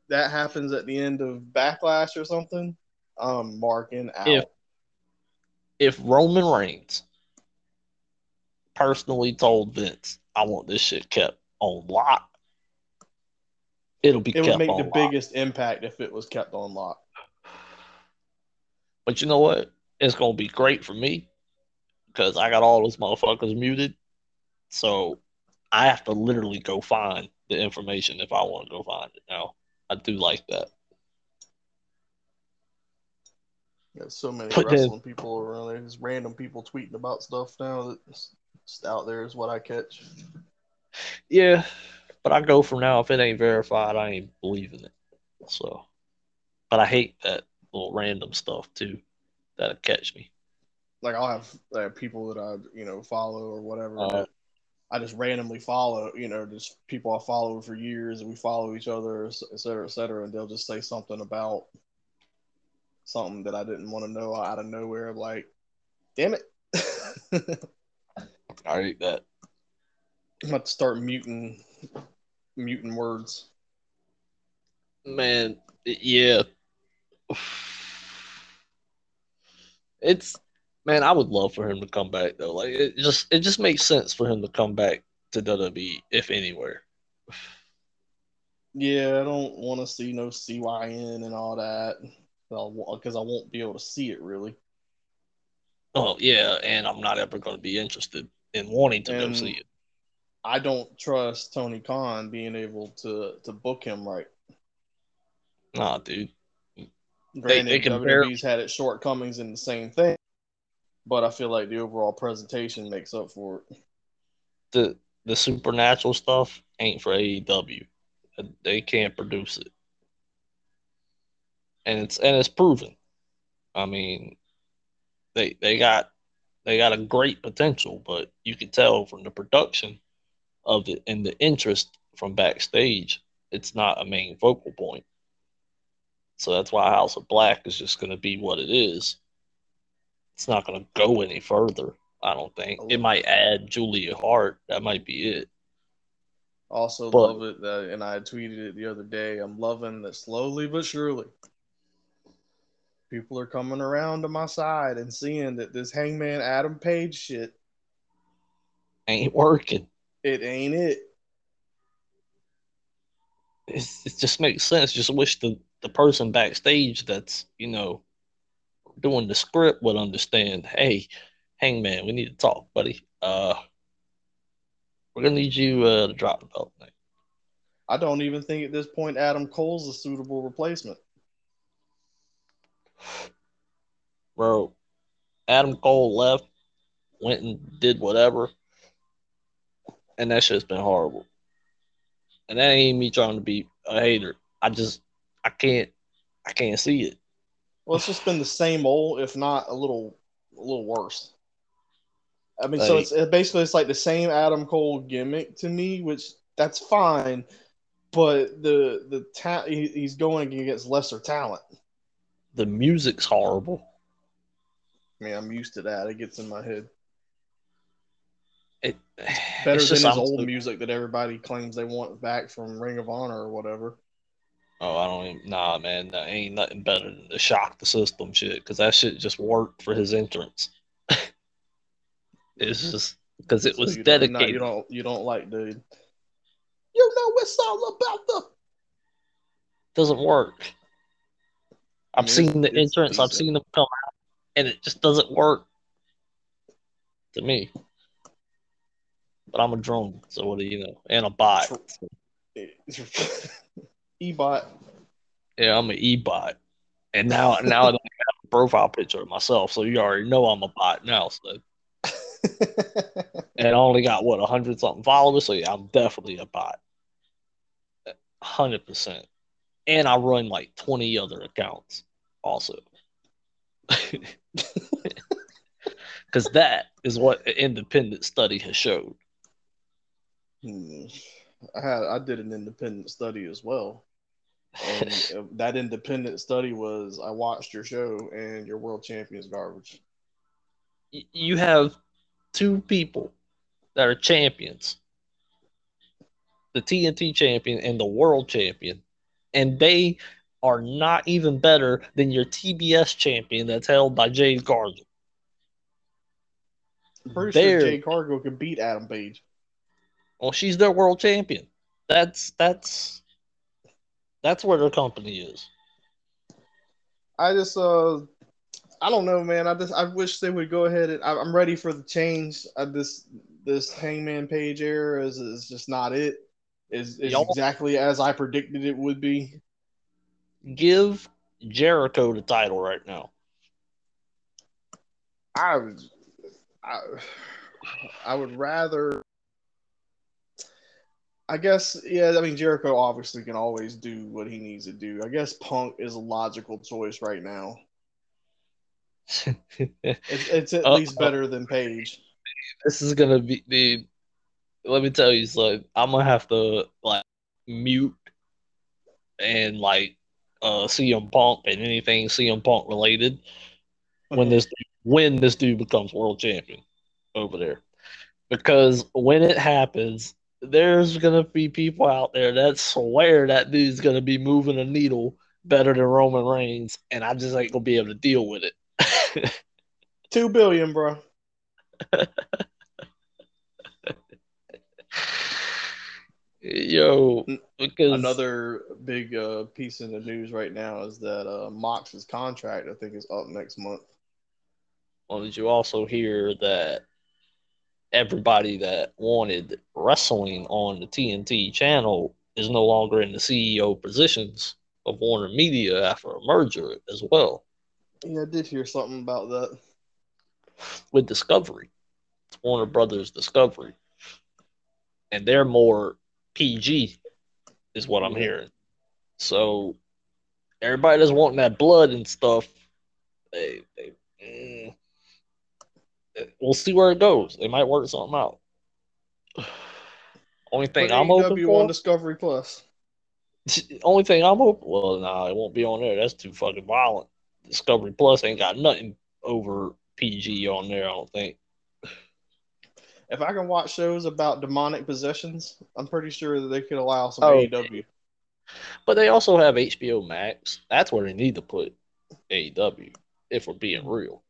that happens at the end of Backlash or something. I'm marking out. If if Roman Reigns personally told Vince, "I want this shit kept on lock," it'll be. It would make the lock. biggest impact if it was kept on lock. But you know what? It's gonna be great for me because I got all those motherfuckers muted. So I have to literally go find the information if I want to go find it. Now I do like that. There's so many But then- wrestling people around there. Just random people tweeting about stuff now that's out there is what I catch. Yeah, but I go from now. If it ain't verified, I ain't believing it. So, but I hate that little random stuff too. That'll catch me. Like I'll have uh, people that I you know follow or whatever. Uh, I just randomly follow. You know, just people I follow for years, and we follow each other, et cetera, et cetera. And they'll just say something about something that I didn't want to know out of nowhere. I'm like, damn it. I hate that. I'm about to start muting muting words. Man, yeah. It's man, I would love for him to come back though. Like it just it just makes sense for him to come back to WWE if anywhere. Yeah, I don't want to see no CYN and all that because I won't be able to see it really. Oh yeah, and I'm not ever going to be interested in wanting to go see it. I don't trust Tony Khan being able to to book him right. Nah, dude. Granted, they can WWE's had its shortcomings in the same thing, but I feel like the overall presentation makes up for it. The the supernatural stuff ain't for AEW. They can't produce it. And it's and it's proven. I mean, they they got they got a great potential, but you can tell from the production of it and the interest from backstage, it's not a main focal point. So that's why House of Black is just going to be what it is. It's not going to go any further. I don't think it might add Julia Hart. That might be it. Also, But- love it, that, and I tweeted it the other day. I'm loving that slowly but surely, people are coming around to my side and seeing that this Hangman Adam Page shit, Ain't working. it ain't it. It's, it just makes sense. Just wish the the person backstage that's you know doing the script would understand. Hey, Hangman, we need to talk, buddy. Uh, we're gonna need you uh, to drop the belt. I don't even think at this point Adam Cole's a suitable replacement. bro. Adam Cole left, went and did whatever, and that shit's been horrible. And that ain't me trying to be a hater. I just I can't I can't see it. Well, it's just been the same old, if not a little, a little worse. I mean, so it's it basically it's like the same Adam Cole gimmick to me, which that's fine, but the the ta- he, he's going against lesser talent. The music's horrible. I mean, I'm used to that; it gets in my head. It Better it's than just his old music that everybody claims they want back from Ring of Honor or whatever. Oh, I don't even. Nah, man, that ain't nothing better than the shock the system shit because that shit just worked for his entrance. it's just because it So was you don't- dedicated. you don't you don't like dude. You know it's all about the. doesn't work. I've seen the entrance, I've seen them come out, and it just doesn't work to me. But I'm a drone, so what do you know? And a bot. Eh, Ebot. Yeah, I'm an e-bot. And now now I don't have a profile picture of myself, so you already know I'm a bot now. So and I only got what a hundred something followers, so yeah, I'm definitely a bot. Hundred percent. And I run like twenty other accounts also. Because that is what an independent study has showed. Hmm. I had I did an independent study as well, and uh, that independent study was I watched your show and your world champions garbage. You have two people that are champions, the TNT champion and the world champion, and they are not even better than your TBS champion that's held by Jade Cargill. I'm pretty They're, sure Jade Cargill can beat Adam Page. Well, she's their world champion. That's that's that's where their company is. I just uh I don't know, man. I just I wish they would go ahead and I, am ready for the change. I, this this Hangman Page era is, is just not it. Is is exactly as I predicted it would be. Give Jericho the title right now. I would I, I would rather I guess yeah. I mean, Jericho obviously can always do what he needs to do. I guess Punk is a logical choice right now. it's, it's at uh, least better than Page. This is gonna be the. Let me tell you, so I'm gonna have to like mute and like uh CM Punk and anything CM Punk related when this when this dude becomes world champion over there, because when it happens, there's gonna be people out there that swear that dude's gonna be moving a needle better than Roman Reigns, and I just ain't gonna be able to deal with it. Two billion, bro. Yo, because another big uh, piece in the news right now is that uh, Mox's contract, I think, is up next month. Well, did you also hear that everybody that wanted wrestling on the TNT channel is no longer in the CEO positions of Warner Media after a merger as well. Yeah, I did hear something about that. With Discovery. It's Warner Brothers Discovery. And they're more PG, is what I'm hearing. So everybody that's wanting that blood and stuff, they, they mm, we'll see where it goes. They might work something out. Only thing I'm hoping for on Discovery Plus. Only thing I'm hoping. Well, nah, it won't be on there. That's too fucking violent. Discovery Plus ain't got nothing over PG on there. I don't think. If I can watch shows about demonic possessions, I'm pretty sure that they could allow some oh, AEW. But they also have HBO Max. That's where they need to put AEW. If we're being real,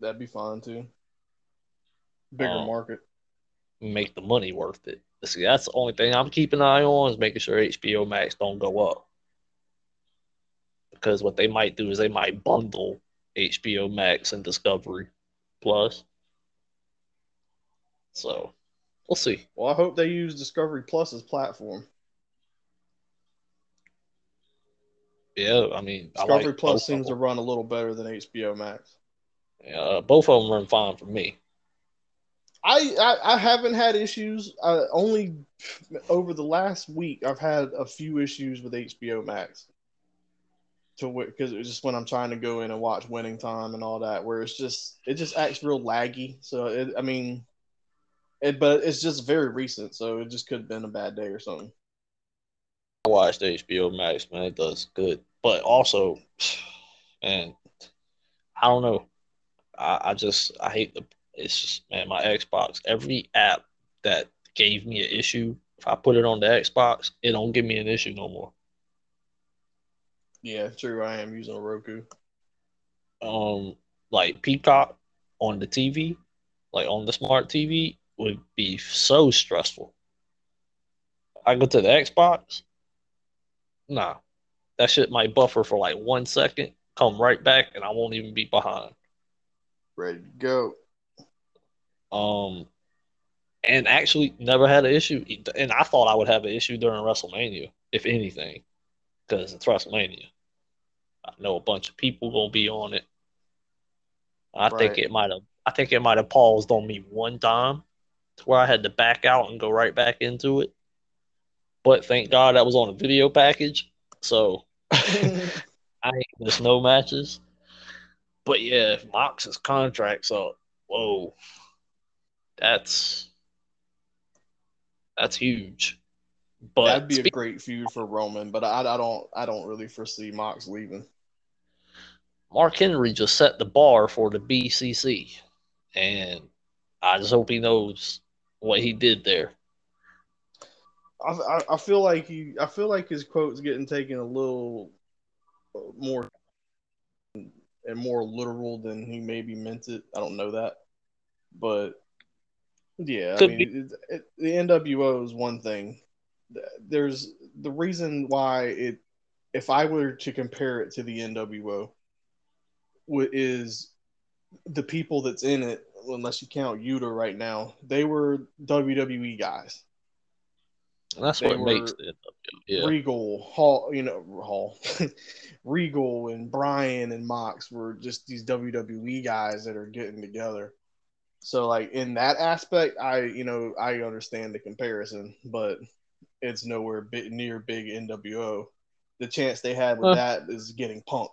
that'd be fine too bigger um, market. Make the money worth it. See, that's the only thing I'm keeping an eye on is making sure HBO Max don't go up. Because what they might do is they might bundle HBO Max and Discovery Plus. So we'll see. Well, I hope they use Discovery Plus's platform. Yeah, I mean, Discovery like Plus seems to run a little better than HBO Max. Yeah, both of them run fine for me. I, I, haven't had issues. Uh, only over the last week, I've had a few issues with HBO Max. To because it's just when I'm trying to go in and watch Winning Time and all that, where it's just it just acts real laggy. So it, I mean, it but it's just very recent, so it just could have been a bad day or something. I watched HBO Max, man. It does good, but also, man, I don't know. I, I just I hate the it's just man, my Xbox. Every app that gave me an issue, if I put it on the Xbox, it don't give me an issue no more. Yeah, true. I am using a Roku. Um, like Peacock on the TV, like on the smart TV, would be so stressful. I go to the Xbox, nah, that shit might buffer for like one second, come right back, and I won't even be behind. Ready to go. Um, and actually never had an issue. And I thought I would have an issue during WrestleMania, if anything, because it's WrestleMania. I know a bunch of people gonna be on it. I right. think it might have. I think it might have paused on me one time, to where I had to back out and go right back into it. But thank God that was on a video package, so I ain't missed no matches. But yeah, if Mox's contract's up, whoa, that's that's huge. But That'd be a great feud for Roman, but I, I don't I don't really foresee Mox leaving. Mark Henry just set the bar for the BCC, and I just hope he knows what he did there. I, I, I feel like he I feel like his quote's getting taken a little more and more literal than he maybe meant it. I don't know that, but yeah, Could I mean, it, it, the NWO is one thing. There's the reason why it. If I were to compare it to the NWO, is the people that's in it, unless you count Yuta right now, they were WWE guys. That's They what makes it. Yeah. Regal, Hall, you know, Hall, Regal, and Bryan and Mox were just these WWE guys that are getting together. So, like in that aspect, I, you know, I understand the comparison, but it's nowhere bit near big NWO. The chance they had with Huh. that is getting Punk.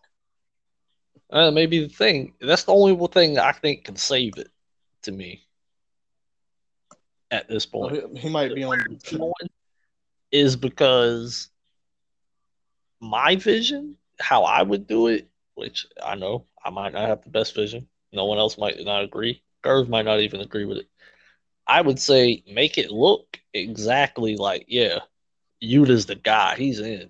Uh, maybe the thing. That's the only thing I think can save it to me at this point. He, he might be on. Is because my vision, how I would do it, which I know I might not have the best vision. No one else might not agree. Curve might not even agree with it. I would say make it look exactly like, yeah, Yuta's the guy. He's in.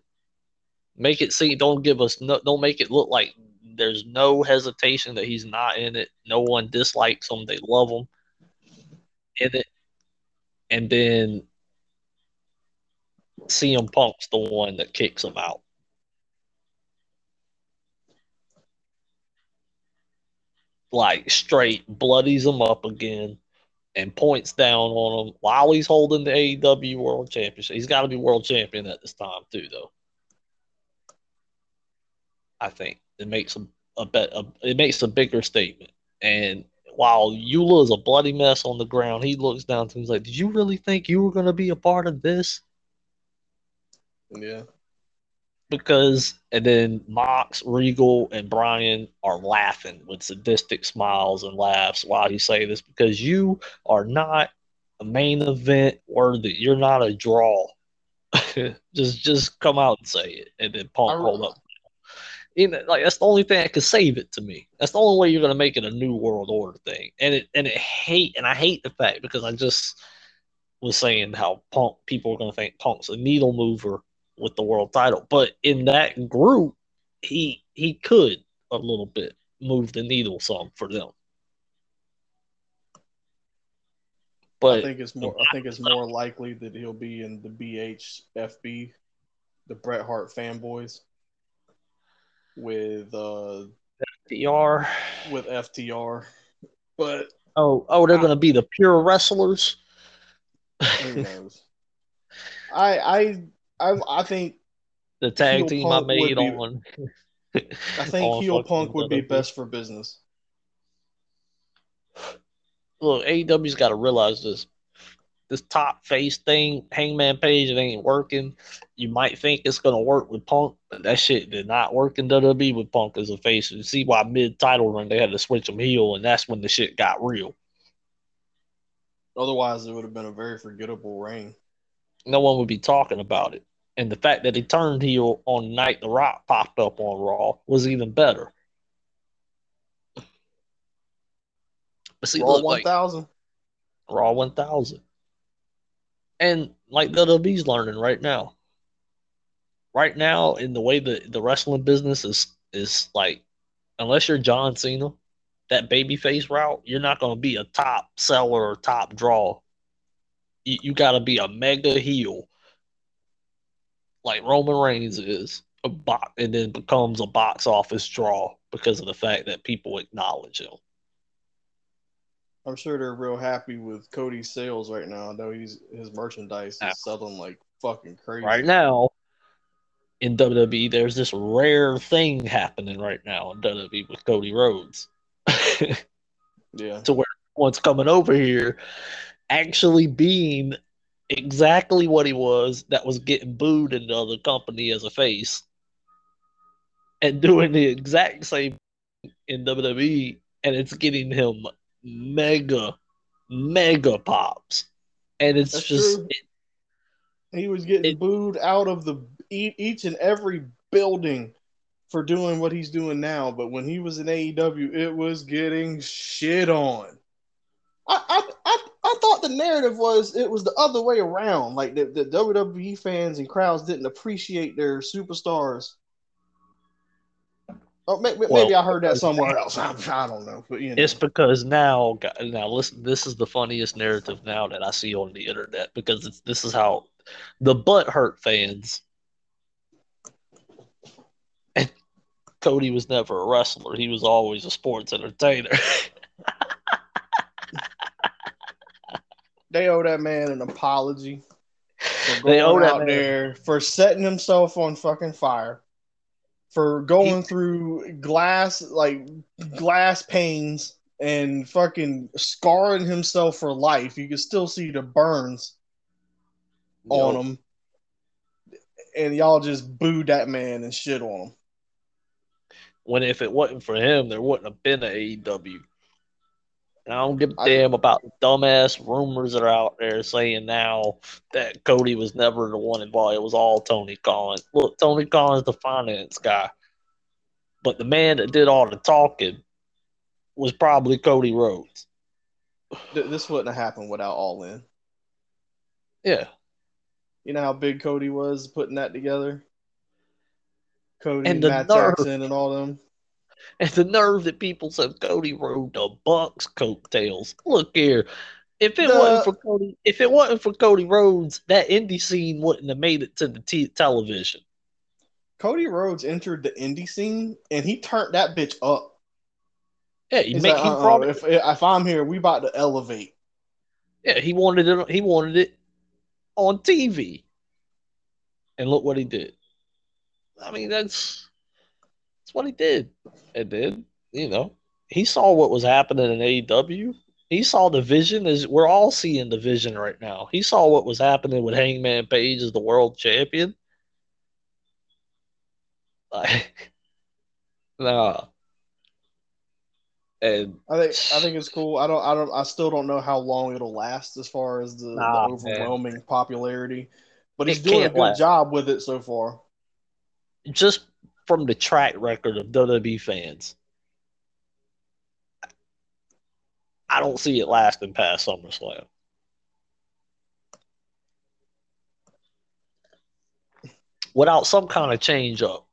Make it see. Don't give us no. Don't make it look like there's no hesitation that he's not in it. No one dislikes him. They love him in it. And then CM Punk's the one that kicks him out. Like straight bloodies him up again and points down on him while he's holding the AEW World Championship. He's got to be world champion at this time too, though. I think it makes a, a bet. A, it makes a bigger statement. And while Yuta is a bloody mess on the ground, he looks down to him. He's like, "Did you really think you were going to be a part of this?" Yeah, because and then Mox, Regal, and Bryan are laughing with sadistic smiles and laughs while he's saying this because you are not a main event worthy. You're not a draw. just just come out and say it, and then Punk hold up. You know, like that's the only thing that could save it to me. That's the only way you're gonna make it a new world order thing. And it and it hate and I hate the fact because I just was saying how Punk people are gonna think Punk's a needle mover with the world title. But in that group, he he could a little bit move the needle some for them. But I think it's more. I think it's more likely that he'll be in the BHFB, the Bret Hart fanboys, with uh DR, with FTR, but oh oh, they're gonna be the pure wrestlers. who knows? I I I I think the tag team I Punk would made be- on. I think on heel Punk would be best for business. Look, AEW's got to realize this. This top face thing, Hangman Page, it ain't working. You might think it's gonna work with Punk, but that shit did not work in WWE with Punk as a face. You see why mid title run they had to switch him heel, and that's when the shit got real. Otherwise, it would have been a very forgettable reign. No one would be talking about it. And the fact that he turned heel on night The Rock popped up on Raw was even better. But see, Raw one like, thousand. Raw 1000. And like WWE's learning right now. Right now, in the way that the wrestling business is is like, unless you're John Cena, that babyface route, you're not going to be a top seller or top draw. You, you got to be a mega heel, like Roman Reigns is, a box, and then becomes a box office draw because of the fact that people acknowledge him. I'm sure they're real happy with Cody's sales right now. I know he's his merchandise is selling like fucking crazy. right now in WWE, there's this rare thing happening right now in WWE with Cody Rhodes. Yeah. to where What's coming over here actually being exactly what he was that was getting booed in the other company as a face and doing the exact same in WWE and it's getting him mega mega pops and it's That's just it, he was getting it, booed out of the each and every building for doing what he's doing now. But when he was in AEW, it was getting shit on. I, I, I, I thought the narrative was it was the other way around. Like the, the WWE fans and crowds didn't appreciate their superstars. Oh, maybe, well, maybe I heard that somewhere else. I, I don't know, but you know. it's because now, now listen. This is the funniest narrative now that I see on the internet because it's this is how the butt hurt fans. And Cody was never a wrestler; he was always a sports entertainer. they owe that man an apology. They owe out there for setting himself on fucking fire, for going he, through glass like glass panes and fucking scarring himself for life. You can still see the burns on him, and y'all just booed that man and shit on him. When if it wasn't for him, there wouldn't have been an AEW. I don't give a damn about the dumbass rumors that are out there saying now that Cody was never the one involved. It was all Tony Khan. Look, Tony is the finance guy, but the man that did all the talking was probably Cody Rhodes. This wouldn't have happened without All In. Yeah. You know how big Cody was putting that together? Cody, and Matt nerve. Jackson, and all them. And the nerve that people said Cody rode the Bucks coattails. Look here. If it wasn't for Cody, if it wasn't for Cody Rhodes, that indie scene wouldn't have made it to the t- television. Cody Rhodes entered the indie scene and he turned that bitch up. Yeah, he, make, like, he brought if if I'm here, we about to elevate. Yeah, he wanted it. He wanted it on TV, and look what he did. I mean, that's that's what he did. It did. You know, he saw what was happening in AEW. He saw the vision as we're all seeing the vision right now. He saw what was happening with Hangman Page as the world champion. Like, nah. And I think I think it's cool. I don't I don't I still don't know how long it'll last as far as the, nah, the overwhelming man. popularity. But he's it doing a good last. job with it so far. Just from the track record of WWE fans. I don't see it lasting past SummerSlam. Without some kind of change up.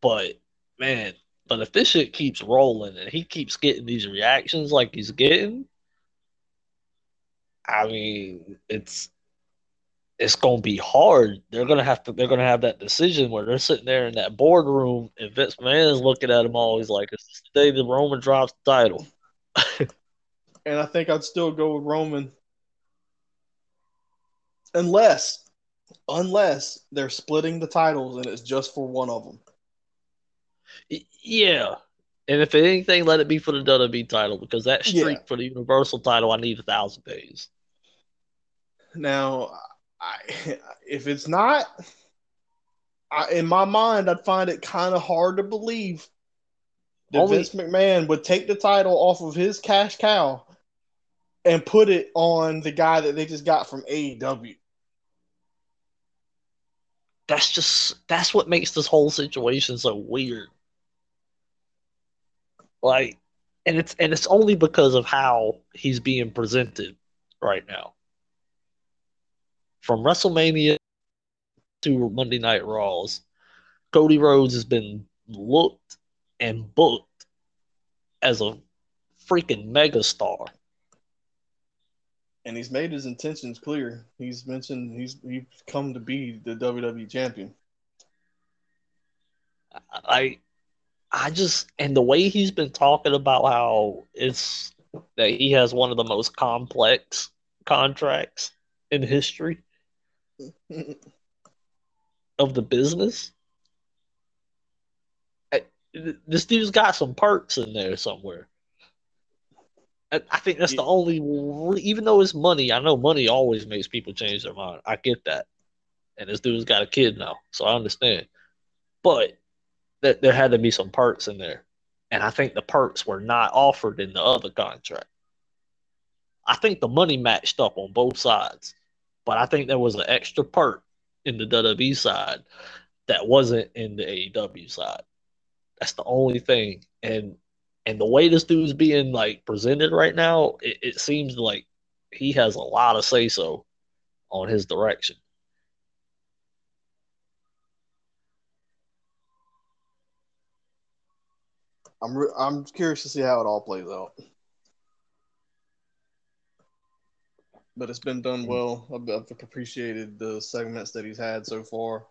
But man, but if this shit keeps rolling and he keeps getting these reactions like he's getting, I mean, it's it's gonna be hard. They're gonna have to. They're gonna have that decision where they're sitting there in that boardroom, and Vince McMahon is looking at him always like, "It's the day that Roman drops the title." and I think I'd still go with Roman, unless, unless they're splitting the titles and it's just for one of them. Yeah, and if anything, let it be for the WWE title because that streak yeah. for the Universal title, I need a thousand days. Now, I, if it's not, I, in my mind, I'd find it kind of hard to believe that Only, Vince McMahon would take the title off of his cash cow and put it on the guy that they just got from AEW. That's just that's what makes this whole situation so weird. Like, and it's and it's only because of how he's being presented right now from WrestleMania to Monday Night Raws, Cody Rhodes has been looked and booked as a freaking megastar. And he's made his intentions clear. He's mentioned he's he's come to be the WWE champion. I I just and the way he's been talking about how it's that he has one of the most complex contracts in history of the business. I, this dude's got some perks in there somewhere. I, I think that's yeah. the only, even though it's money, I know money always makes people change their mind. I get that. And this dude's got a kid now, so I understand. But that there had to be some perks in there. And I think the perks were not offered in the other contract. I think the money matched up on both sides. But I think there was an extra part in the WWE side that wasn't in the AEW side. That's the only thing. And and the way this dude's being like presented right now, it, it seems like he has a lot of say so on his direction. I'm re- I'm curious to see how it all plays out. But it's been done mm. well. I've, I've appreciated the segments that he's had so far.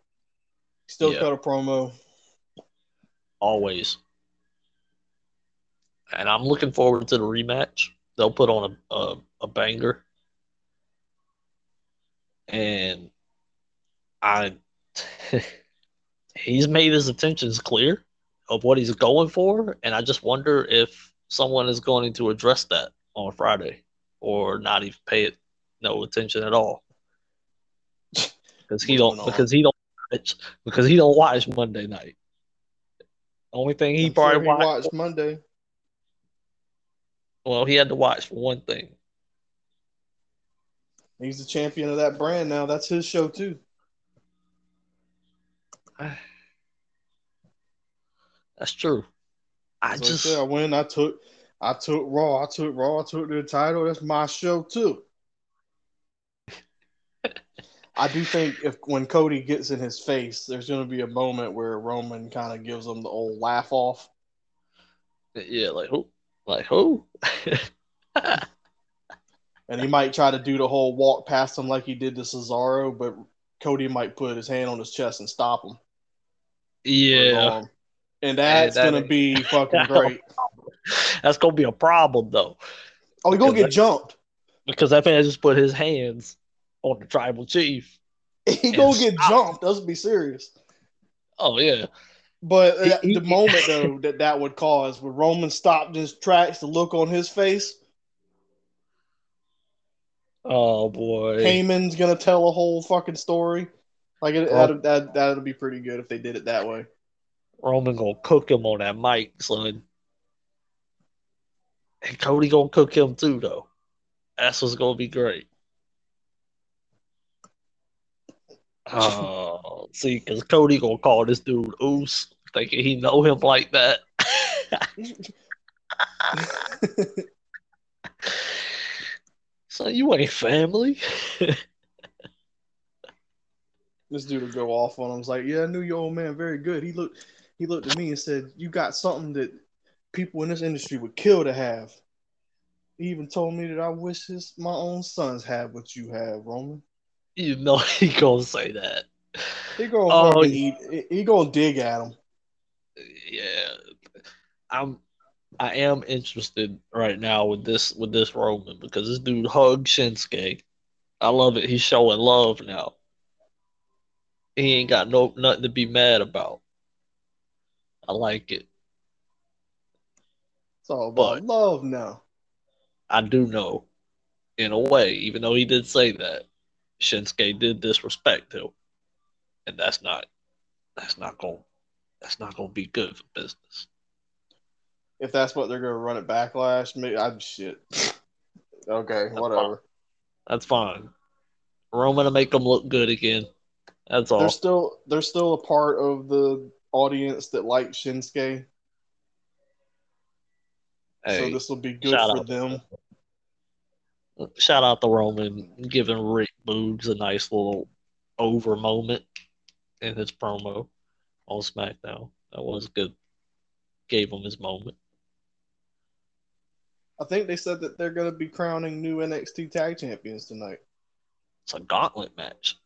Still Yeah. cut a promo. Always. And I'm looking forward to the rematch. They'll put on a, a, a banger. And I he's made his intentions clear of what he's going for, and I just wonder if someone is going to address that on Friday or not even pay it no attention at all. Because he don't because he don't watch because he don't watch Monday night. Only thing he I'm probably sure he watched watched Monday. well, he had to watch for one thing. He's the champion of that brand now. That's his show too. That's true. I So just I said, I win. I took, I took Raw. I took Raw. I took the title. That's my show too. I do think if when Cody gets in his face, there's going to be a moment where Roman kind of gives him the old laugh off. yeah, like who, like who? And he might try to do the whole walk past him like he did to Cesaro, but Cody might put his hand on his chest and stop him. yeah. And that's that gonna ain't- be fucking great. that's gonna be a problem though, Oh, he gonna get jumped. because that man just put his hands on the tribal chief. He gonna get jumped. Let's be serious. Oh yeah, But He- he- the moment though that that would cause, when Roman stopped his tracks, the look on his face, oh boy. Heyman's gonna tell a whole fucking story. Like it, Oh. that'd, that that'd be pretty good if they did it that way. Roman gonna cook him on that mic, son. And Cody gonna cook him too, though. That's what's gonna be great. Oh, see, because Cody gonna call this dude Oos, thinking he know him like that. so you ain't family. this dude would go off on him. It's like, yeah, I knew your old man very good. He looked, he looked at me and said, "You got something that people in this industry would kill to have." He even told me that I wish his my own sons had what you have, Roman. You know he gonna say that. He gonna Oh, eat. He gonna dig at him. yeah, I'm I am interested right now with this with this Roman because this dude hugged Shinsuke. I love it. He's showing love now. He ain't got no nothing to be mad about. I like it. It's all about But- love now. I do know, in a way, even though he did say that, Shinsuke did disrespect him, and that's not that's not going that's not going to be good for business. If that's what they're gonna run at Backlash, maybe I'm shit. Okay, whatever. That's fine. Roman to make them look good again. That's all. They're still they're still a part of the audience that like Shinsuke, so this will be good for them. Shout out to Roman giving Rick Boogs a nice little over moment in his promo on SmackDown. That was good. Gave him his moment. I think they said that they're gonna be crowning new NXT Tag Champions tonight. It's a gauntlet match.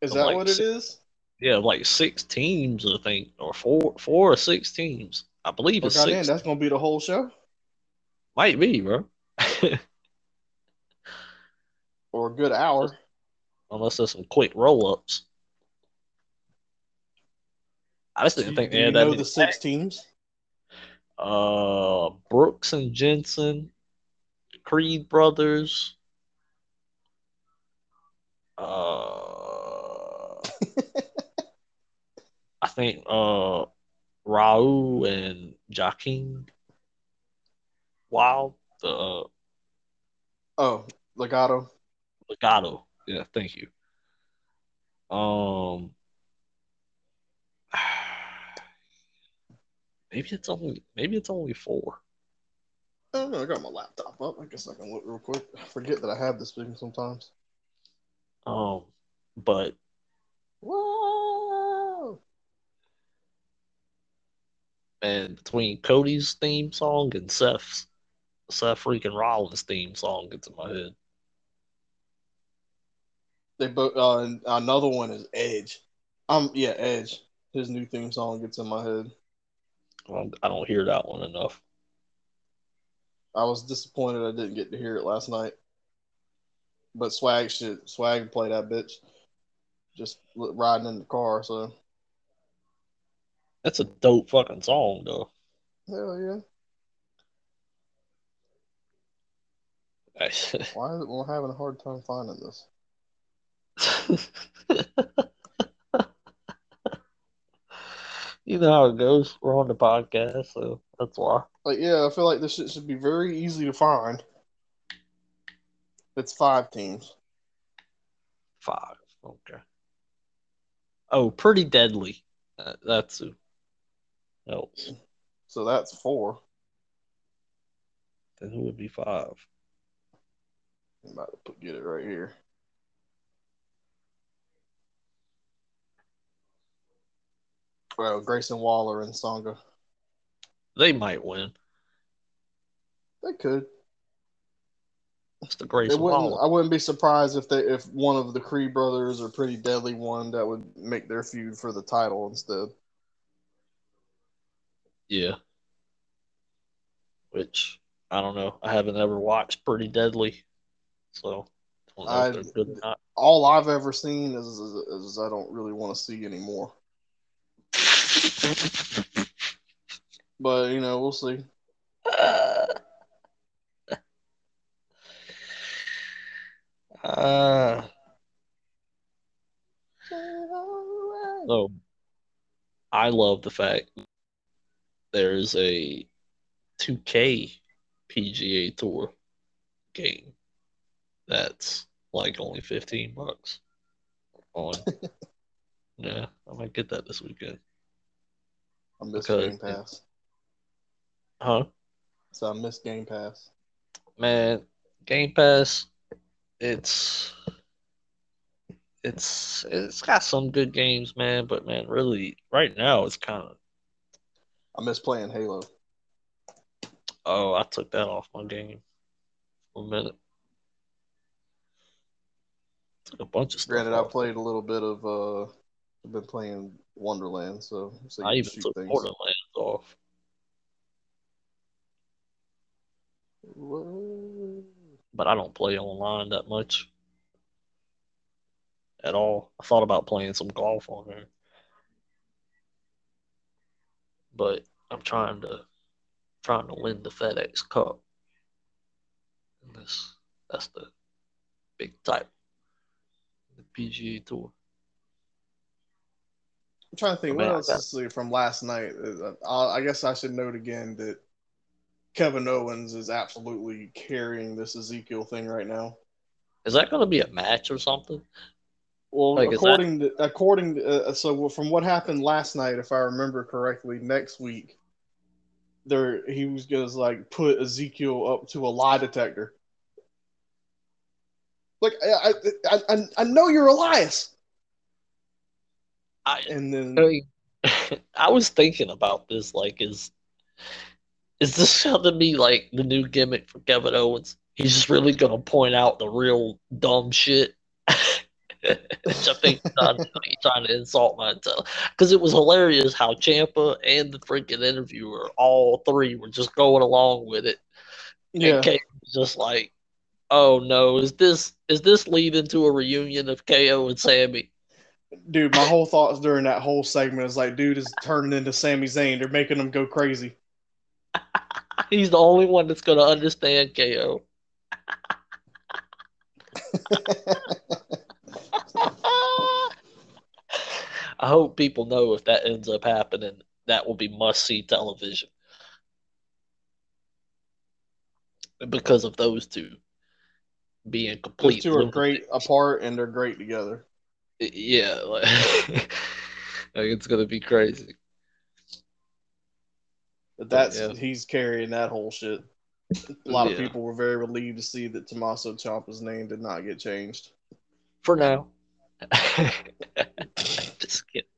Is that like what it is? Yeah, like six teams, I think, or four, four or six teams. I believe Oh, it's goddamn, six. that's gonna be the whole show, Might be, bro. or a good hour. Unless there's some quick roll ups. I just didn't you, think do they you had that know the six teams? Uh, Brooks and Jensen, Creed brothers. Uh, I think uh, Raul and Joaquin Wilde, the uh, Oh, Legado. Legado, Yeah, thank you. Um, maybe it's only maybe it's only four. I don't know. I got my laptop up. I guess I can look real quick. I forget that I have this thing sometimes. Um, but Whoa! and between Cody's theme song and Seth's Seth freaking Rollins theme song gets in my head. They both. Uh, another one is Edge. Um, yeah, Edge. His new theme song gets in my head. Well, I don't hear that one enough. I was disappointed I didn't get to hear it last night. But swag shit, swag play that bitch. Just riding in the car. So That's a dope fucking song though. hell yeah. Why is it we're having a hard time finding this? you know how it goes. We're on the podcast, so that's why. Like yeah, I feel like this shit should be very easy to find. It's five teams. Five. Okay. Oh, pretty deadly. Uh, that's who else. So that's four. Then who would be five? I'm about to put, get it right here. Well, uh, Grayson Waller and Sanga. They might win. They could. That's the Grayson wouldn't. Waller. I wouldn't be surprised if they if one of the Creed brothers or Pretty Deadly one That would make their feud for the title instead. Yeah. Which I don't know. I haven't ever watched Pretty Deadly, so I don't know I- if they're good or not. All I've ever seen is, is, is I don't really want to see anymore. But you know, we'll see. Uh, so I love the fact there's a 2K PGA Tour game that's like only 15 bucks on. yeah, I might get that this weekend. I miss Because- Game Pass. Huh? So I miss Game Pass. Man, Game Pass, it's it's it's got some good games, man, but man, really right now it's kind of I miss playing Halo. oh, I took that off my game for a minute. Took a bunch of stuff. Granted, I played a little bit of. uh I've been playing Wonderland, so, so you I even shoot took things. Borderlands off. Whoa. but I don't play online that much at all. I thought about playing some golf on there, but I'm trying to trying to win the FedEx Cup. And this that's the big type, the PGA Tour. I'm trying to think. What else to see from last night? Uh, I I guess I should note again that Kevin Owens is absolutely carrying this Ezekiel thing right now. Is that going to be a match or something? Well, Like, is according to according to, uh, so from what happened last night, if I remember correctly, next week there he was gonna like put Ezekiel up to a lie detector. Like I I I, I know you're Elias, I and then I, mean, I was thinking about this. Like, is is this going to be like the new gimmick for Kevin Owens? He's just really going to point out the real dumb shit. Which I think he's trying, he's trying to insult my. Because it was hilarious how Ciampa and the freaking interviewer, all three, were just going along with it. yeah, And was just like, "Oh no, is this is this leading to a reunion of KO and Sami?" Dude, my whole thoughts during that whole segment is like, dude is turning into Sami Zayn. They're making him go crazy. He's the only one that's going to understand KO. I hope people know if that ends up happening, that will be must see television. Because of those two. being Those complete. two are great apart and they're great together. Yeah, like, like it's gonna be crazy. But that's Yeah. he's carrying that whole shit. A lot of people were very relieved to see that Tommaso Ciampa's name did not get changed. For now. just kidding.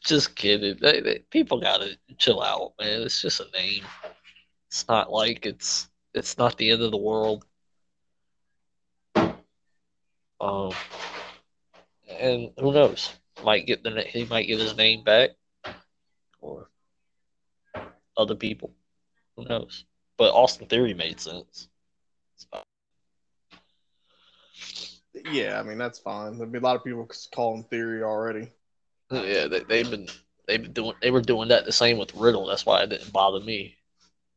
Just kidding. They, they, people gotta chill out, man. It's just a name. It's not like it's it's not the end of the world. Um, and who knows? Might get the he might get his name back, or other people. Who knows? But Austin Theory made sense. So, Yeah, I mean that's fine. There'll be a lot of people call him Theory already. yeah, they, they've been they've been doing they were doing that the same with Riddle. That's why it didn't bother me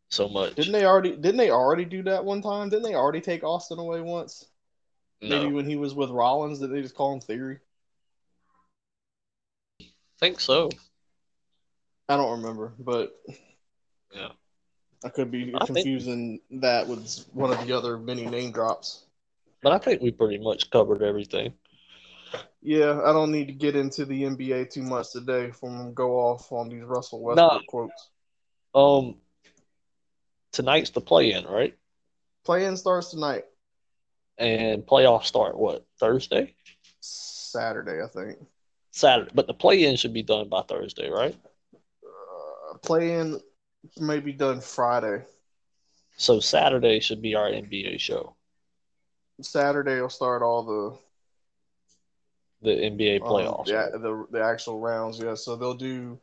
so much. Didn't they already? Didn't they already do that one time? Didn't they already take Austin away once? No, Maybe when he was with Rollins, did they just call him Theory? Think so. I don't remember, but Yeah. I could be I think- confusing that with one of the other many name drops. But I think we pretty much covered everything. Yeah, I don't need to get into the NBA too much today from them go off on these Russell Westbrook No. quotes. Um, tonight's the play-in, right? Play-in starts tonight, And playoffs start what Thursday, Saturday, I think. Saturday. But the play-in should be done by Thursday, right? Uh, play-in may be done Friday. So Saturday should be our NBA show, Saturday will start all the the NBA um, playoffs. the, the the actual rounds. Yeah, so they'll do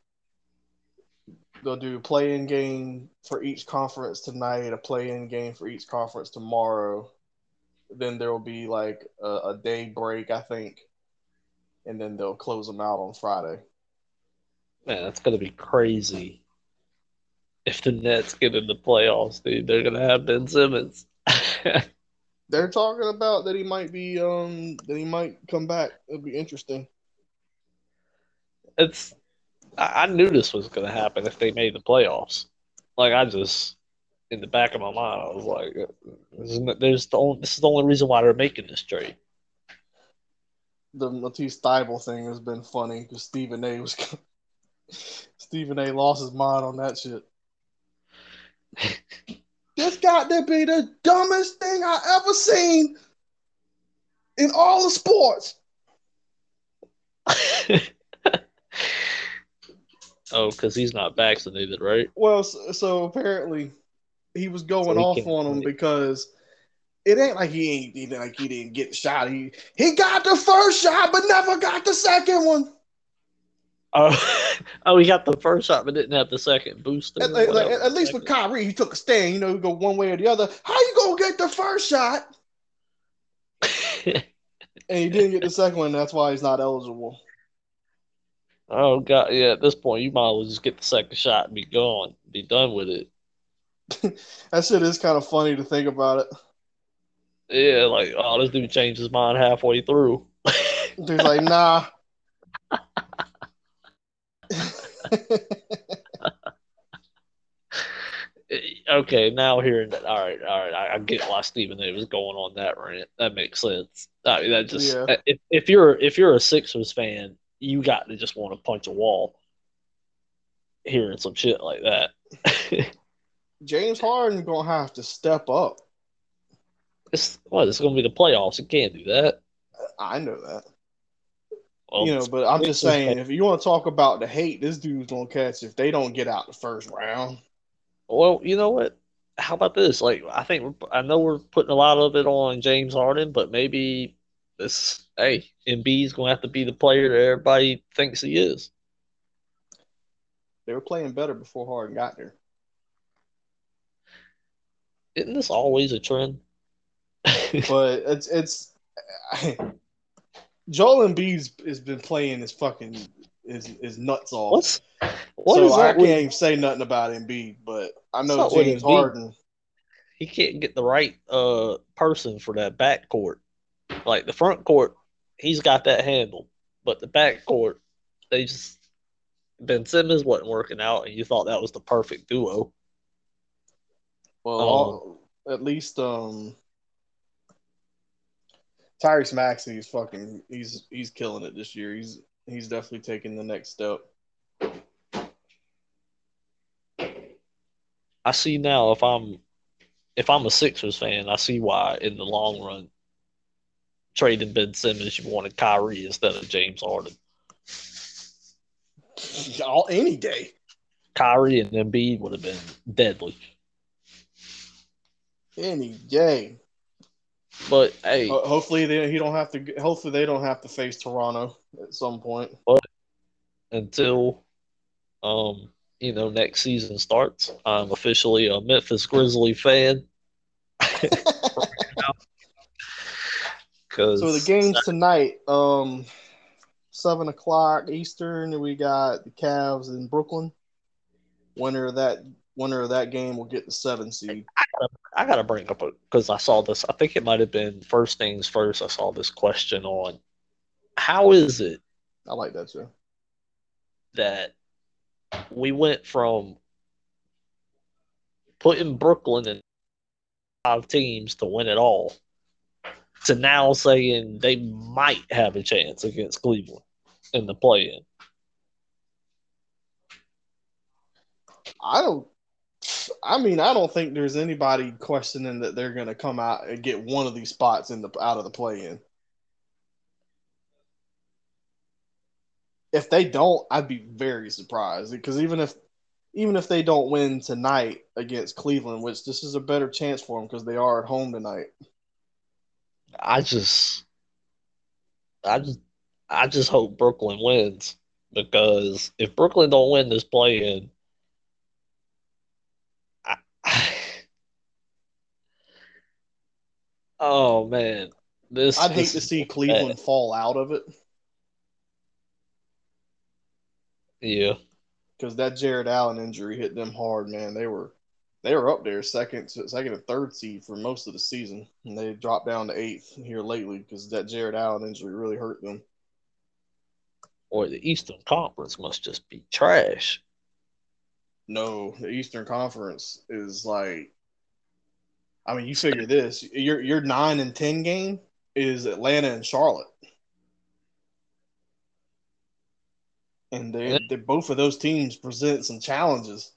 they'll do play-in game for each conference tonight, a play-in game for each conference tomorrow. Then there will be like a, a day break, I think, and then they'll close them out on Friday. Man, that's gonna be crazy. If the Nets get in the playoffs, dude, they're gonna have Ben Simmons. They're talking about that he might be um that he might come back. It'll be interesting. it's I, I knew this was gonna happen if they made the playoffs. Like I just in the back of my mind, I was like, this is, there's the only, this is the only reason why they're making this trade. The Matisse Thybulle thing has been funny because Stephen A was Stephen A lost his mind on that shit. this got to be the dumbest thing I ever seen in all the sports. oh, because he's not vaccinated, right? Well, so, so apparently he was going So off on him because it ain't like he ain't he, like he didn't get shot. He he got the first shot but never got the second one. Oh, oh, he got the first shot but didn't have the second booster. At, like, at least with Kyrie, he took a stand. You know, he go one way or the other. How you gonna get the first shot and he didn't get the second one? That's why he's not eligible. oh god, yeah. At this point, you might as well just get the second shot and be gone, be done with it. That shit is kind of funny to think about it. Yeah, like oh, this dude changed his mind halfway through. Dude's like, nah. okay, now hearing that, all right, all right, I, I get why Stephen A was going on that rant. That makes sense. I mean, that just Yeah. Uh, if if you're if you're a Sixers fan, you got to just want to punch a wall. Hearing some shit like that. James Harden gonna have to step up. It's what it's going to be the playoffs. You can't do that. I know that. Well, you know, but I'm just saying, if you want to talk about the hate, this dude's gonna catch if they don't get out the first round. Well, you know what? How about this? Like, I think I know we're putting a lot of it on James Harden, but maybe this, hey, Embiid's going to have to be the player that everybody thinks he is. They were playing better before Harden got there. Isn't this always a trend? But it's it's Joel Embiid's has been playing his fucking his, his nuts off. What's what so is I can't even say nothing about Embiid, but I know James Harden. he can't get the right uh person for that back court. Like the front court, he's got that handle, but the back court, they just Ben Simmons wasn't working out, and you thought that was the perfect duo. Well, Um, at least um, Tyrese Maxey is fucking he's he's killing it this year. He's he's definitely taking the next step. I see now if I'm if I'm a Sixers fan, I see why in the long run trading Ben Simmons you wanted Kyrie instead of James Harden. All any day. Kyrie and Embiid would have been deadly. Any day. But hey, Ho- hopefully they he don't have to. Hopefully they don't have to face Toronto at some point. But until um you know next season starts, I'm officially a Memphis Grizzly fan. Because So the games tonight, um, seven o'clock Eastern. We got the Cavs in Brooklyn. Winner of that winner of that game will get the seven seed. I gotta bring up a because I saw this. I think it might have been first things first. I saw this question on how is it I like that too. that we went from putting Brooklyn in five teams to win it all to now saying they might have a chance against Cleveland in the play-in. I don't. I mean, I don't think there's anybody questioning that they're going to come out and get one of these spots in the out of the play-in. If they don't, I'd be very surprised because even if even if they don't win tonight against Cleveland, which this is a better chance for them because they are at home tonight. I just, I just, I just hope Brooklyn wins because if Brooklyn don't win this play-in, I, oh man, this I'd hate to see bad. Cleveland fall out of it Yeah, because that Jarrett Allen injury hit them hard, man. They were they were up there second, second and third seed for most of the season, and they dropped down to eighth here lately because that Jarrett Allen injury really hurt them. or the Eastern Conference must just be trash. No, the Eastern Conference is like, I mean, you figure this: your your nine and ten game is Atlanta and Charlotte, and they, they both of those teams present some challenges.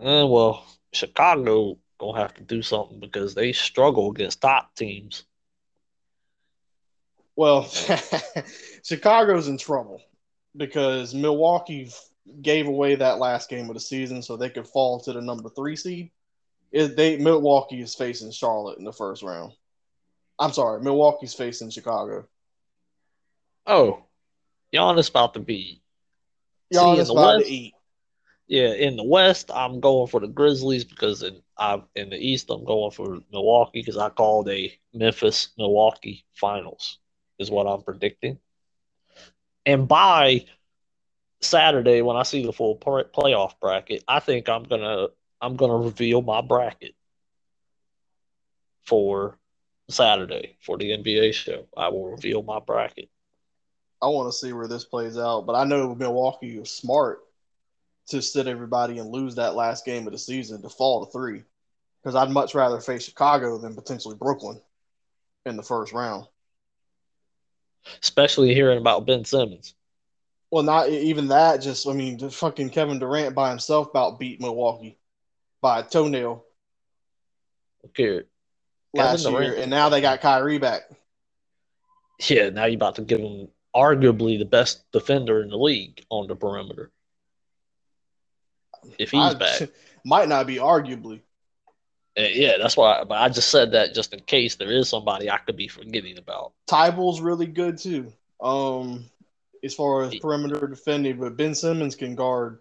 Eh, well, Chicago gonna have to do something because they struggle against top teams. Well, Chicago's in trouble because Milwaukee gave away that last game of the season so they could fall to the number three seed. It, they Milwaukee is facing Charlotte in the first round. I'm sorry, Milwaukee's facing Chicago. Oh, Giannis is about to be See, in Giannis the about West- to eat. Yeah, in the West, I'm going for the Grizzlies because in I in the East, I'm going for Milwaukee because I called a Memphis Milwaukee finals is what I'm predicting. And by Saturday, when I see the full playoff bracket, I think I'm gonna I'm gonna reveal my bracket for Saturday for the NBA show. I will reveal my bracket. I want to see where this plays out, but I know Milwaukee is smart to sit everybody and lose that last game of the season to fall to three. Because I'd much rather face Chicago than potentially Brooklyn in the first round. Especially hearing about Ben Simmons. Well, not even that. Just I mean, just fucking Kevin Durant by himself about beat Milwaukee by a toenail Okay. last year, Durant. and now they got Kyrie back. Yeah, now you're about to give him arguably the best defender in the league on the perimeter. If he's I- back. might not be arguably. Uh, yeah, that's why. But I just said that just in case there is somebody I could be forgetting about. Thybulle's really good too. Um, as far as perimeter defending, but Ben Simmons can guard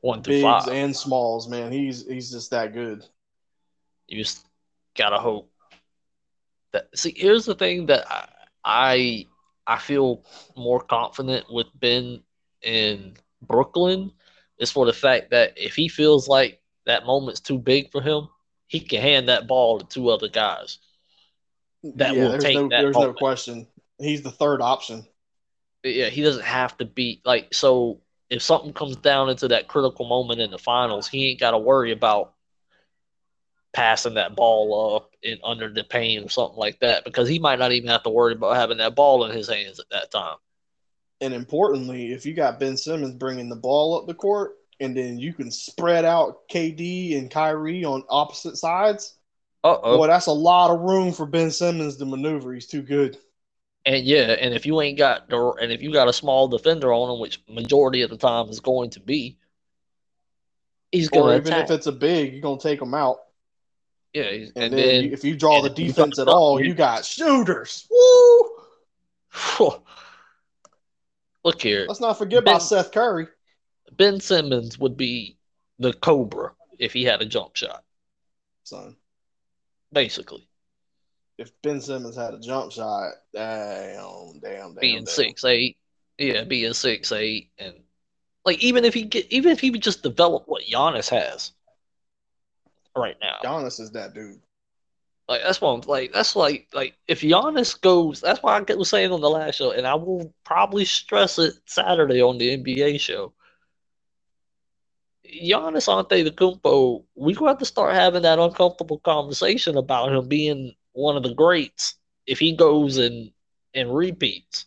One through bigs five. and smalls. Man, he's he's just that good. You just gotta hope that. See, here's the thing that I I, I feel more confident with Ben in Brooklyn is for the fact that if he feels like that moment's too big for him, he can hand that ball to two other guys. That will there's take no that there's no question. He's the third option. yeah, he doesn't have to be like so. If something comes down into that critical moment in the finals, he ain't got to worry about passing that ball up and under the paint or something like that because he might not even have to worry about having that ball in his hands at that time. And importantly, if you got Ben Simmons bringing the ball up the court and then you can spread out KD and Kyrie on opposite sides, Uh-oh. boy, that's a lot of room for Ben Simmons to maneuver. He's too good. And yeah, and if you ain't got and if you got a small defender on him, which majority of the time is going to be, he's Or going even to if it's a big, you're gonna take him out. yeah, he's- And, and, then, then, you- if you draw the defense at all, you got shooters. Woo! look here, Let's not forget Ben- about Seth Curry. Ben Simmons would be the Cobra if he had a jump shot, Son, basically if Ben Simmons had a jump shot, damn, damn, damn. being damn. six eight, yeah, being six eight, and like even if he get even if he would just develop what Giannis has right now, Giannis is that dude. Like that's what I'm like. That's like like if Giannis goes, that's why I was saying on the last show, and I will probably stress it Saturday on the NBA show. Giannis Antetokounmpo, we gonna have to start having that uncomfortable conversation about him being one of the greats if he goes and and repeats.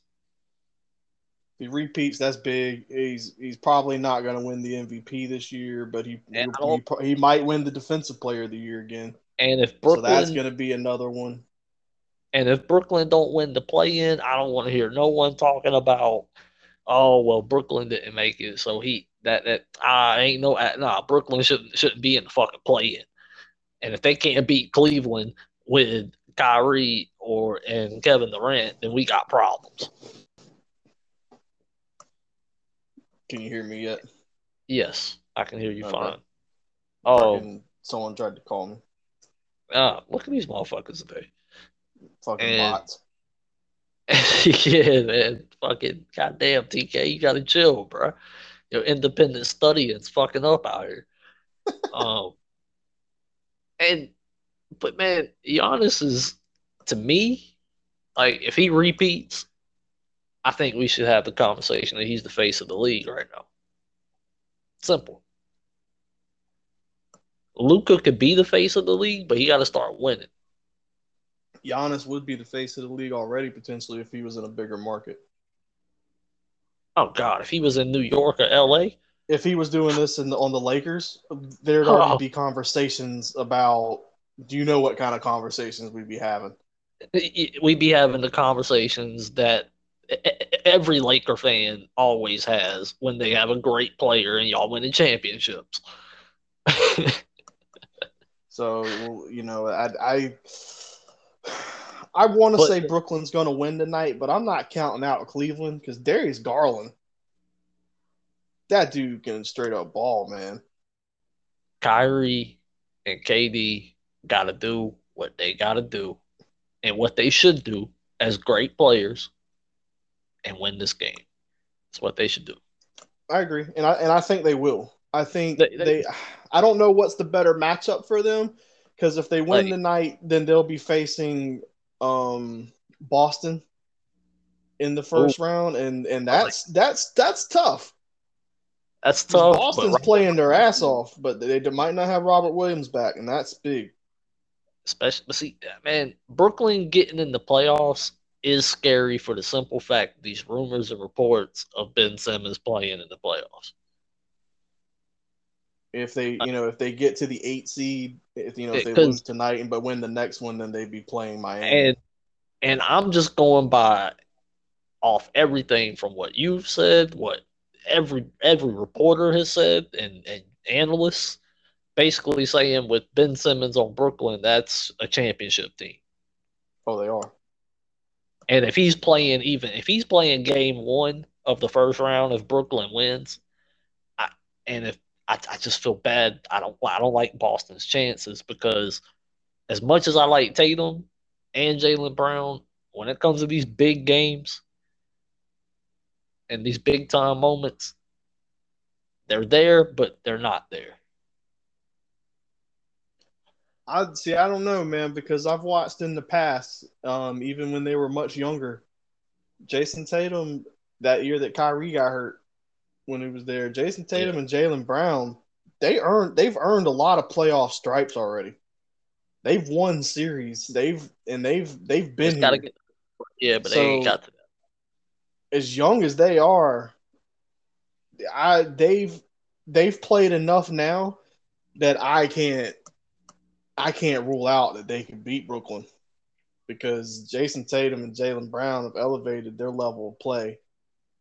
He repeats, that's big. He's he's probably not going to win the MVP this year, but he he, he might win the Defensive Player of the Year again. And if so that's going to be another one. And if Brooklyn don't win the play in, I don't want to hear no one talking about, oh well, Brooklyn didn't make it, so he that that ah ain't no uh, nah Brooklyn shouldn't shouldn't be in the fucking play in. And if they can't beat Cleveland with Kyrie or and Kevin Durant, then we got problems. Can you hear me yet? Yes, I can hear you Okay. fine. Oh, Fucking- someone tried to call me. ah, look at these motherfuckers today. Fucking And- bots. yeah, man. Fucking goddamn TK, you gotta chill, bro. Your independent studying's fucking up out here. um, and but man, Giannis is to me, like if he repeats, I think we should have the conversation that he's the face of the league right now. Simple. Luka could be the face of the league, but he got to start winning. Giannis would be the face of the league already potentially if he was in a bigger market. Oh God, if he was in New York or LA, If he was doing this in the, on the Lakers, there'd Oh. already be conversations about. Do you know what kind of conversations we'd be having? we'd be having the conversations that every Laker fan always has when they have a great player and y'all winning championships. So you know, I I, I want to say Brooklyn's going to win tonight, but I'm not counting out Cleveland because Darius Garland, that dude can straight up ball, man. Kyrie and KD got to do what they got to do and what they should do as great players and win this game. That's what they should do. I agree, and I and I think they will. I think They- they. they- I don't know what's the better matchup for them because if they win Like- tonight, then they'll be facing um Boston in the first round, and and that's that's that's tough. That's tough. Boston's but playing their ass off, but they, they might not have Robert Williams back, and that's big. Especially but see man brooklyn getting in the playoffs is scary for the simple fact these rumors and reports of ben simmons playing in the playoffs If they, you know, if they get to the eight seed, if you know, if they lose tonight and but win the next one, then they'd be playing Miami. and and i'm just going by off everything from what you've said what every every reporter has said and, and analysts basically saying with ben simmons on brooklyn that's a championship team oh, they are. And if he's playing even if he's playing game one of the first round, if Brooklyn wins, I, and if I, I just feel bad, I don't I don't like Boston's chances because as much as I like Tatum and Jaylen Brown, when it comes to these big games and these big time moments, they're there, but they're not there. I see. I don't know, man, because I've watched in the past, um, even when they were much younger, Jayson Tatum that year that Kyrie got hurt when he was there. Jayson Tatum and Jaylen Brown, they earned they've earned a lot of playoff stripes already. they've won series. They've and they've they've been here. get, yeah, but they ain't got to that. as young as they are, I they've they've played enough now that I can't I can't rule out that they can beat Brooklyn because Jayson Tatum and Jaylen Brown have elevated their level of play.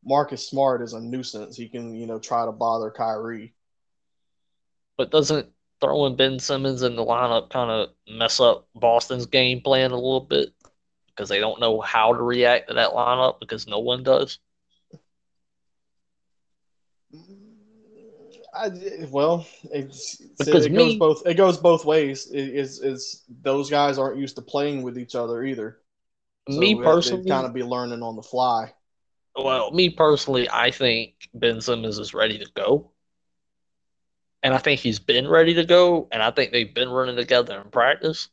Marcus Smart is a nuisance. He can, you know, try to bother Kyrie. But doesn't throwing Ben Simmons in the lineup kind of mess up Boston's game plan a little bit because they don't know how to react to that lineup because no one does. Mm, I, well, it's, Because it goes me- both. It goes both ways. It, is is those guys aren't used to playing with each other either. me personally, kind of be learning on the fly. well, me personally, I think Ben Simmons is ready to go. And I think he's been ready to go, and I think they've been running together in practice.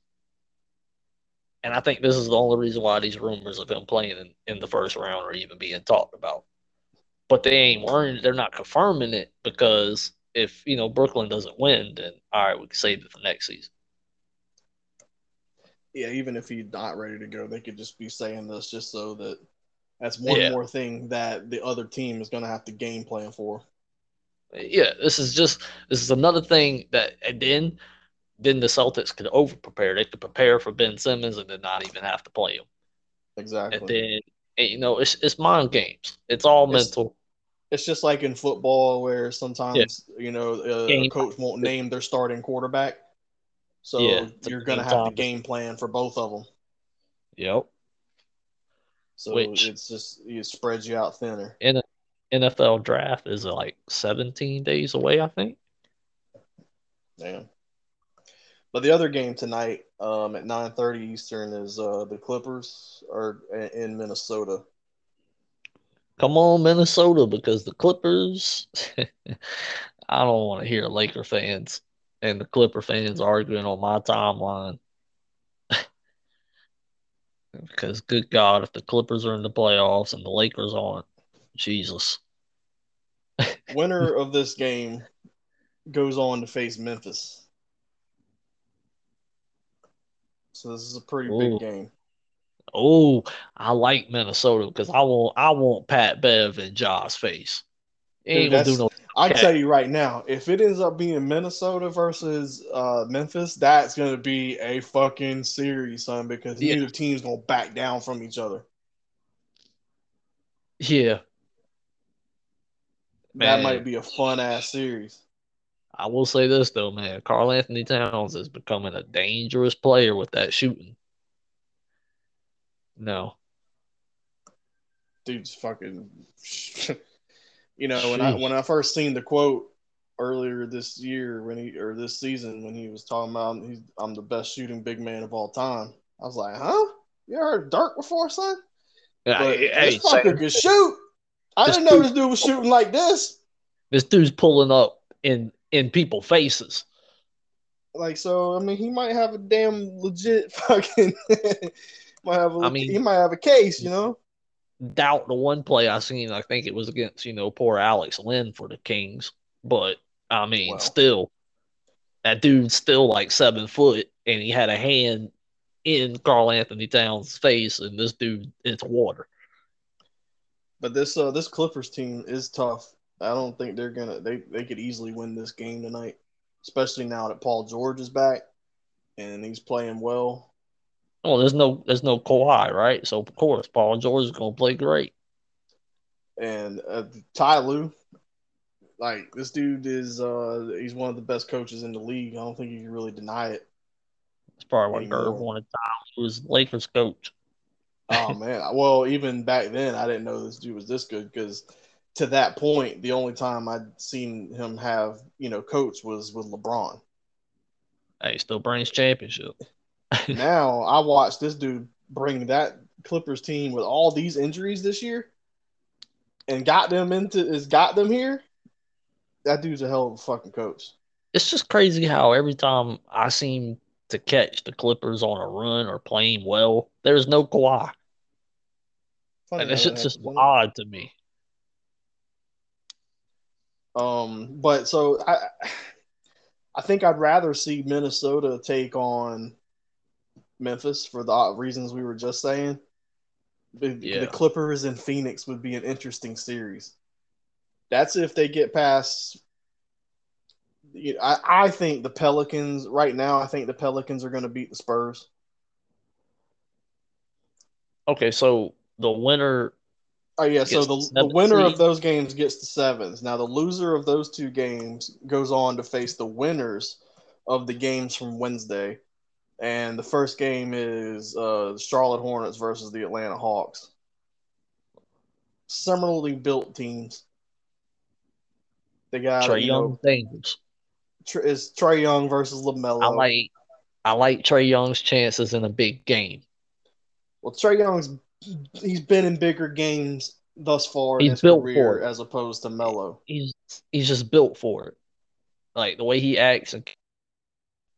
And I think this is the only reason why these rumors of him playing in, in the first round are even being talked about. But they ain't worrying, they're not confirming it because if you know Brooklyn doesn't win, then all right, we can save it for next season. Yeah, even if he's not ready to go, they could just be saying this just so that that's one Yeah. more thing that the other team is going to have to game plan for. Yeah, this is just this is another thing that and then then the Celtics could over prepare. They could prepare for Ben Simmons and then not even have to play him. Exactly. And then you know it's it's mind games. It's all It's- mental. it's just like in football where sometimes you know uh, a coach won't name their starting quarterback, so Yeah, you're going to game have to game plan for both of them. Yep. So Which- it's just it spreads you out thinner. NFL draft is like 17 days away, I think. Yeah. But the other game tonight, um, at nine thirty Eastern, is uh, the Clippers are in- in Minnesota. Come on, Minnesota, because the Clippers. I don't want to hear Laker fans and the Clipper fans arguing on my timeline. because, good God, if the Clippers are in the playoffs and the Lakers aren't, Jesus. Winner of this game goes on to face Memphis. So this is a pretty Ooh. big game. Oh, I like Minnesota because I want I want Pat Bev in Ja's face. Dude, gonna do no. I tell you right now, if it ends up being Minnesota versus uh, Memphis, that's going to be a fucking series, son, because Yeah. neither team's going to back down from each other. Yeah, That Man. might be a fun ass series. I will say this though, man. Karl-Anthony Towns is becoming a dangerous player with that shooting. No. dude's fucking you know when i when i first seen the quote earlier this year when he or this season when he was talking about he's, i'm the best shooting big man of all time i was like huh you ever heard dirk before son Yeah, but hey, this fucker same. could shoot i didn't know this dude was shooting like this this dude's pulling up in in people faces. like so i mean he might have a damn legit fucking might have a, I mean- he might have a case you know Doubt the one play I seen, I think it was against, you know, poor Alex Len for the Kings. But I mean, Wow. still, that dude's still like seven foot and he had a hand in Karl-Anthony Towns' face, and this dude it's water. But this uh this Clippers team is tough. I don't think they're gonna they they could easily win this game tonight, especially now that Paul George is back and he's playing well. Well, there's no there's no Kawhi, right? So of course Paul George is gonna play great. And uh, Ty Lue, like this dude is uh he's one of the best coaches in the league. I don't think you can really deny it. That's probably what Anymore. Gerb wanted Tyler was Lakers coach. Oh man, well even back then I didn't know this dude was this good because to that point the only time I'd seen him have you know coach was with LeBron. Hey, still brings championship. now I watched this dude bring that Clippers team with all these injuries this year and got them into is got them here. That dude's a hell of a fucking coach. It's just crazy how every time I seem to catch the Clippers on a run or playing well, there's no Kawhi. Funny And it's just, just odd to me. Um, but so I, I think I'd rather see Minnesota take on Memphis for the reasons we were just saying. The, Yeah. the Clippers and Phoenix would be an interesting series. That's if they get past. you know, I, I think the Pelicans right now. I think the Pelicans are going to beat the Spurs. Okay, so the winner. Oh yeah, so the, the winner of those games gets the sevens. Now the loser of those two games goes on to face the winners of the games from Wednesday, and the first game is uh, Charlotte Hornets versus the Atlanta Hawks. Similarly built teams. They got Trae you Young know. Tr- is Trae Young versus LaMelo. I like I like Trae Young's chances in a big game. well, Trae Young's he's been in bigger games thus far in He's his built for career it. as opposed to Melo. He's he's just built for it. Like the way he acts and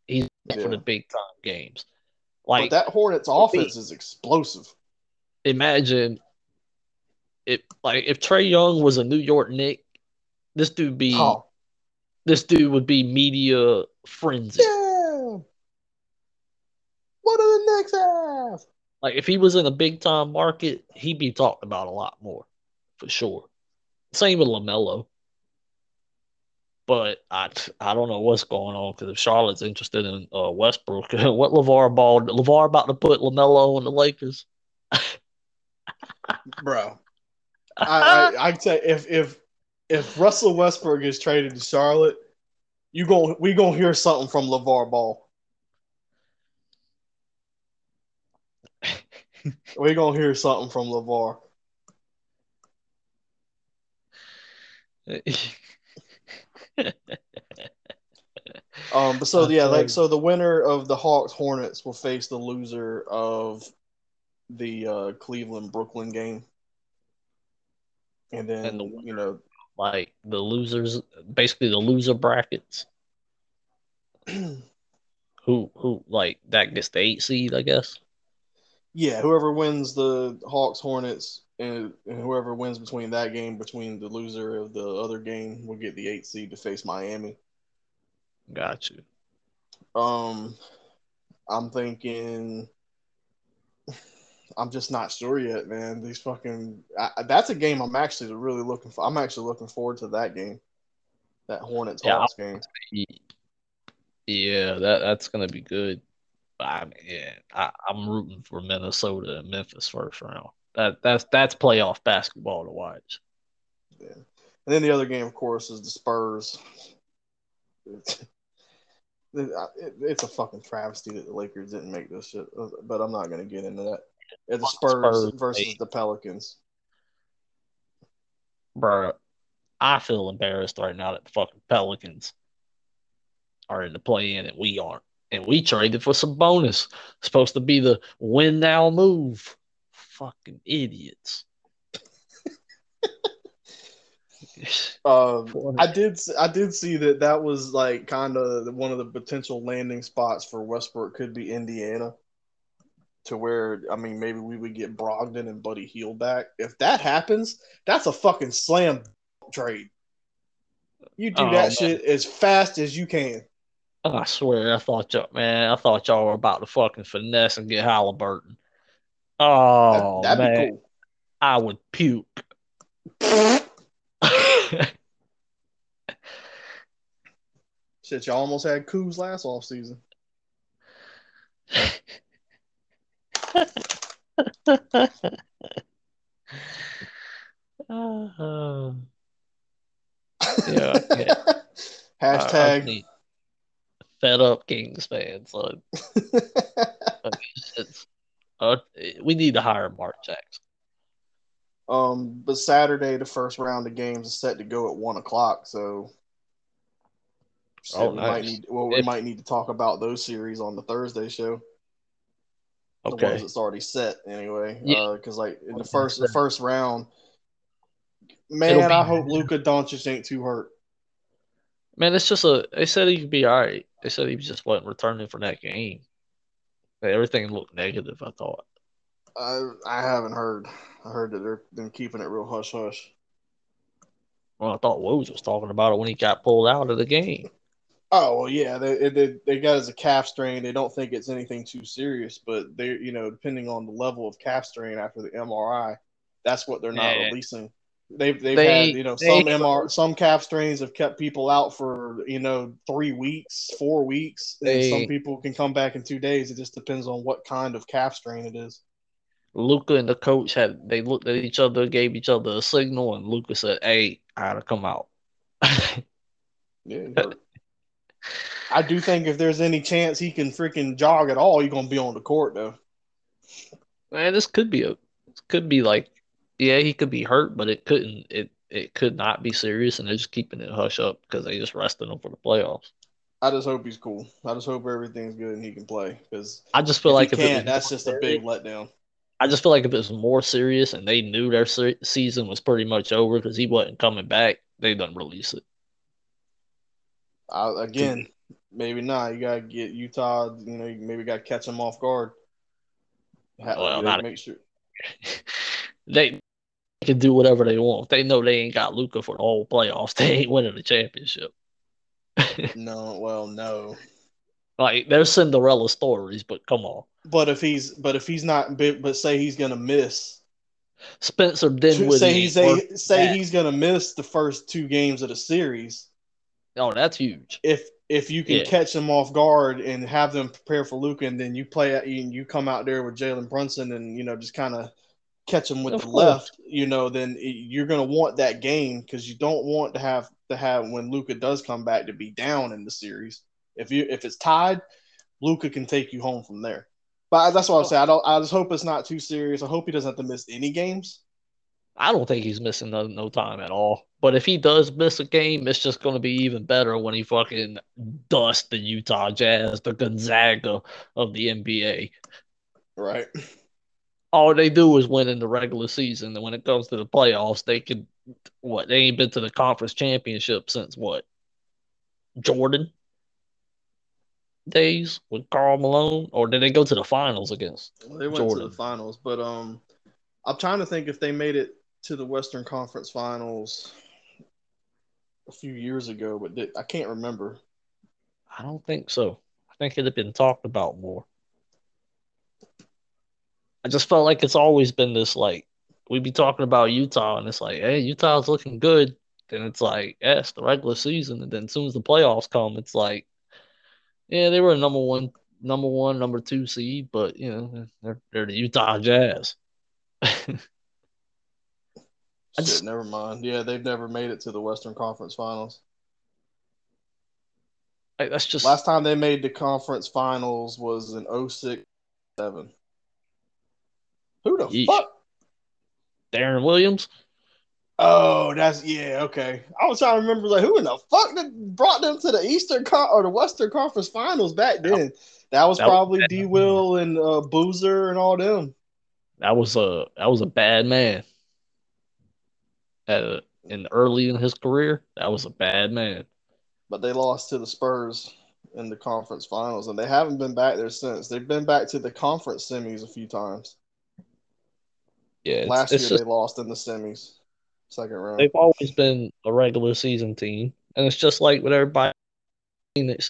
he's built for the big time games. But Like that Hornets offense is explosive. imagine if like if Trae Young was a New York Knick, this dude be Oh, this dude would be media frenzy. yeah. What do the Knicks have? Like if he was in a big time market, he'd be talked about a lot more, for sure. Same with LaMelo. But I I don't know what's going on because if Charlotte's interested in uh, Westbrook, what LeVar Ball LeVar about to put LaMelo on the Lakers? Bro. I, I I tell you, if if if Russell Westbrook is traded to Charlotte, you going we gonna hear something from LeVar Ball. We gonna hear something from LeVar. Um, but so yeah, like so the winner of the Hawks Hornets will face the loser of the uh, Cleveland Brooklyn game, and then And the you know like the losers, basically the loser brackets. Who who like that gets the eight seed, I guess. Yeah, whoever wins the Hawks Hornets and, and whoever wins between that game between the loser of the other game will get the eight seed to face Miami. Got you. Um, I'm thinking. I'm just not sure yet, man. These fucking I, that's a game I'm actually really looking for. I'm actually looking forward to that game, that Hornets Yeah, Hawks game. Yeah, that that's gonna be good. I mean, I, I'm rooting for Minnesota and Memphis first round. That that's that's playoff basketball to watch. Yeah, And then the other game, of course, is the Spurs. It's, it- it's a fucking travesty that the Lakers didn't make this shit, uh, but I'm not going to get into that. Yeah, the Spurs, Spurs, versus hey. the Pelicans. Bro, I feel embarrassed right now that the fucking Pelicans are in the play in and we aren't. And we traded for Sabonis. Supposed to be the win now move. Fucking idiots. Um, I did I did see that that was like kind of one of the potential landing spots for Westbrook could be Indiana. To where I mean maybe we would get Brogdon and Buddy Hield back. If that happens, that's a fucking slam trade. You do Oh, that man. shit as fast as you can. I swear, I thought y'all, man, I thought y'all were about to fucking finesse and get Halliburton. Oh that, man, I would puke. Shit, y'all almost had Coos last off season. Uh, yeah, yeah. I Hashtag. need- fed up Kings fan, son. It's, uh, we need to hire Mark Jackson. um, but Saturday, the first round of games is set to go at one o'clock. So, shit, Oh, we might nice. need. Well, we If- might need to talk about those series on the Thursday show. The ones Okay. that's already set anyway. Yeah. Because like in the first the first round, man, I hope Luka Doncic ain't too hurt. Man, it's just a. They said he'd be all right. They said he just wasn't returning for that game. Everything looked negative. I thought. I I haven't heard. I heard that they're been keeping it real hush hush. Well, I thought Woj was talking about it when he got pulled out of the game. Oh well, yeah, they, they they got as a calf strain. They don't think it's anything too serious, but they you know depending on the level of calf strain after the MRI, that's what they're not Yeah. releasing. They've they've They- had you know they- some MR some calf strains have kept people out for you know three weeks, four weeks, and They- some people can come back in two days. It just depends on what kind of calf strain it is. Luka and the coach had they looked at each other, gave each other a signal, and Luka said, "Hey, I gotta come out." Yeah. I do think if there's any chance he can freaking jog at all, he's gonna be on the court though. Man, this could be a this could be like, yeah, he could be hurt, but it couldn't it it could not be serious, and they're just keeping it hush up because they just rested him for the playoffs. I just hope he's cool. I just hope everything's good and he can play because I just feel if like if was that's just a big letdown. I just feel like if it was more serious and they knew their se- season was pretty much over because he wasn't coming back, they done release it. I, again, maybe not. You gotta get Utah. You know, you maybe gotta catch them off guard. Well, not- make sure. they can do whatever they want. If they know they ain't got Luka for the whole playoffs, they ain't winning the championship. No, well, no. Like there's Cinderella stories, but come on. But if he's, but if he's not, but but say he's gonna miss. Spencer Dinwiddie. say he's say, say that. he's gonna miss the first two games of the series. Oh, that's huge. If if you can Yeah. catch them off guard and have them prepare for Luka, and then you play you, you come out there with Jalen Brunson and you know just kind of catch him with Of the course. left, you know, then you're gonna want that game because you don't want to have to have when Luka does come back to be down in the series. If you if it's tied, Luka can take you home from there. But that's what I'm saying. I don't. I just hope it's not too serious. I hope he doesn't have to miss any games. I don't think he's missing no, no time at all. But if he does miss a game, it's just going to be even better when he fucking dusts the Utah Jazz, the Gonzaga of the NBA. Right. All they do is win in the regular season, and when it comes to the playoffs, they could what? They ain't been to the conference championship since what? Jordan days with Karl Malone, or did they go to the finals against? They went to the finals, but um, I'm trying to think if they made it to the Western Conference Finals a few years ago, but did, I can't remember. I don't think so. I think it had been talked about more. I just felt like it's always been this like we'd be talking about Utah and it's like, hey, Utah's looking good. Then it's like, yes, the regular season, and then as soon as the playoffs come, it's like, yeah, they were a number one, number one, number two seed, but you know, they're they're the Utah Jazz. Shit, just- never mind. Yeah, they've never made it to the Western Conference Finals. Like, that's just Last time they made the conference finals was in 06 7. Who the Yeesh. fuck? Deron Williams. Oh, that's yeah, okay. I was trying to remember like who in the fuck that brought them to the Eastern Con- or the Western Conference Finals back then. That was That probably. D Will and uh, Boozer and all them. That was a that was a bad man. At a, in early in his career, that was a bad man. But they lost to the Spurs in the conference finals, and they haven't been back there since. They've been back to the conference semis a few times. Yeah, it's, Last it's year just they lost in the semis, second round. they've always been a regular season team, and it's just like with everybody.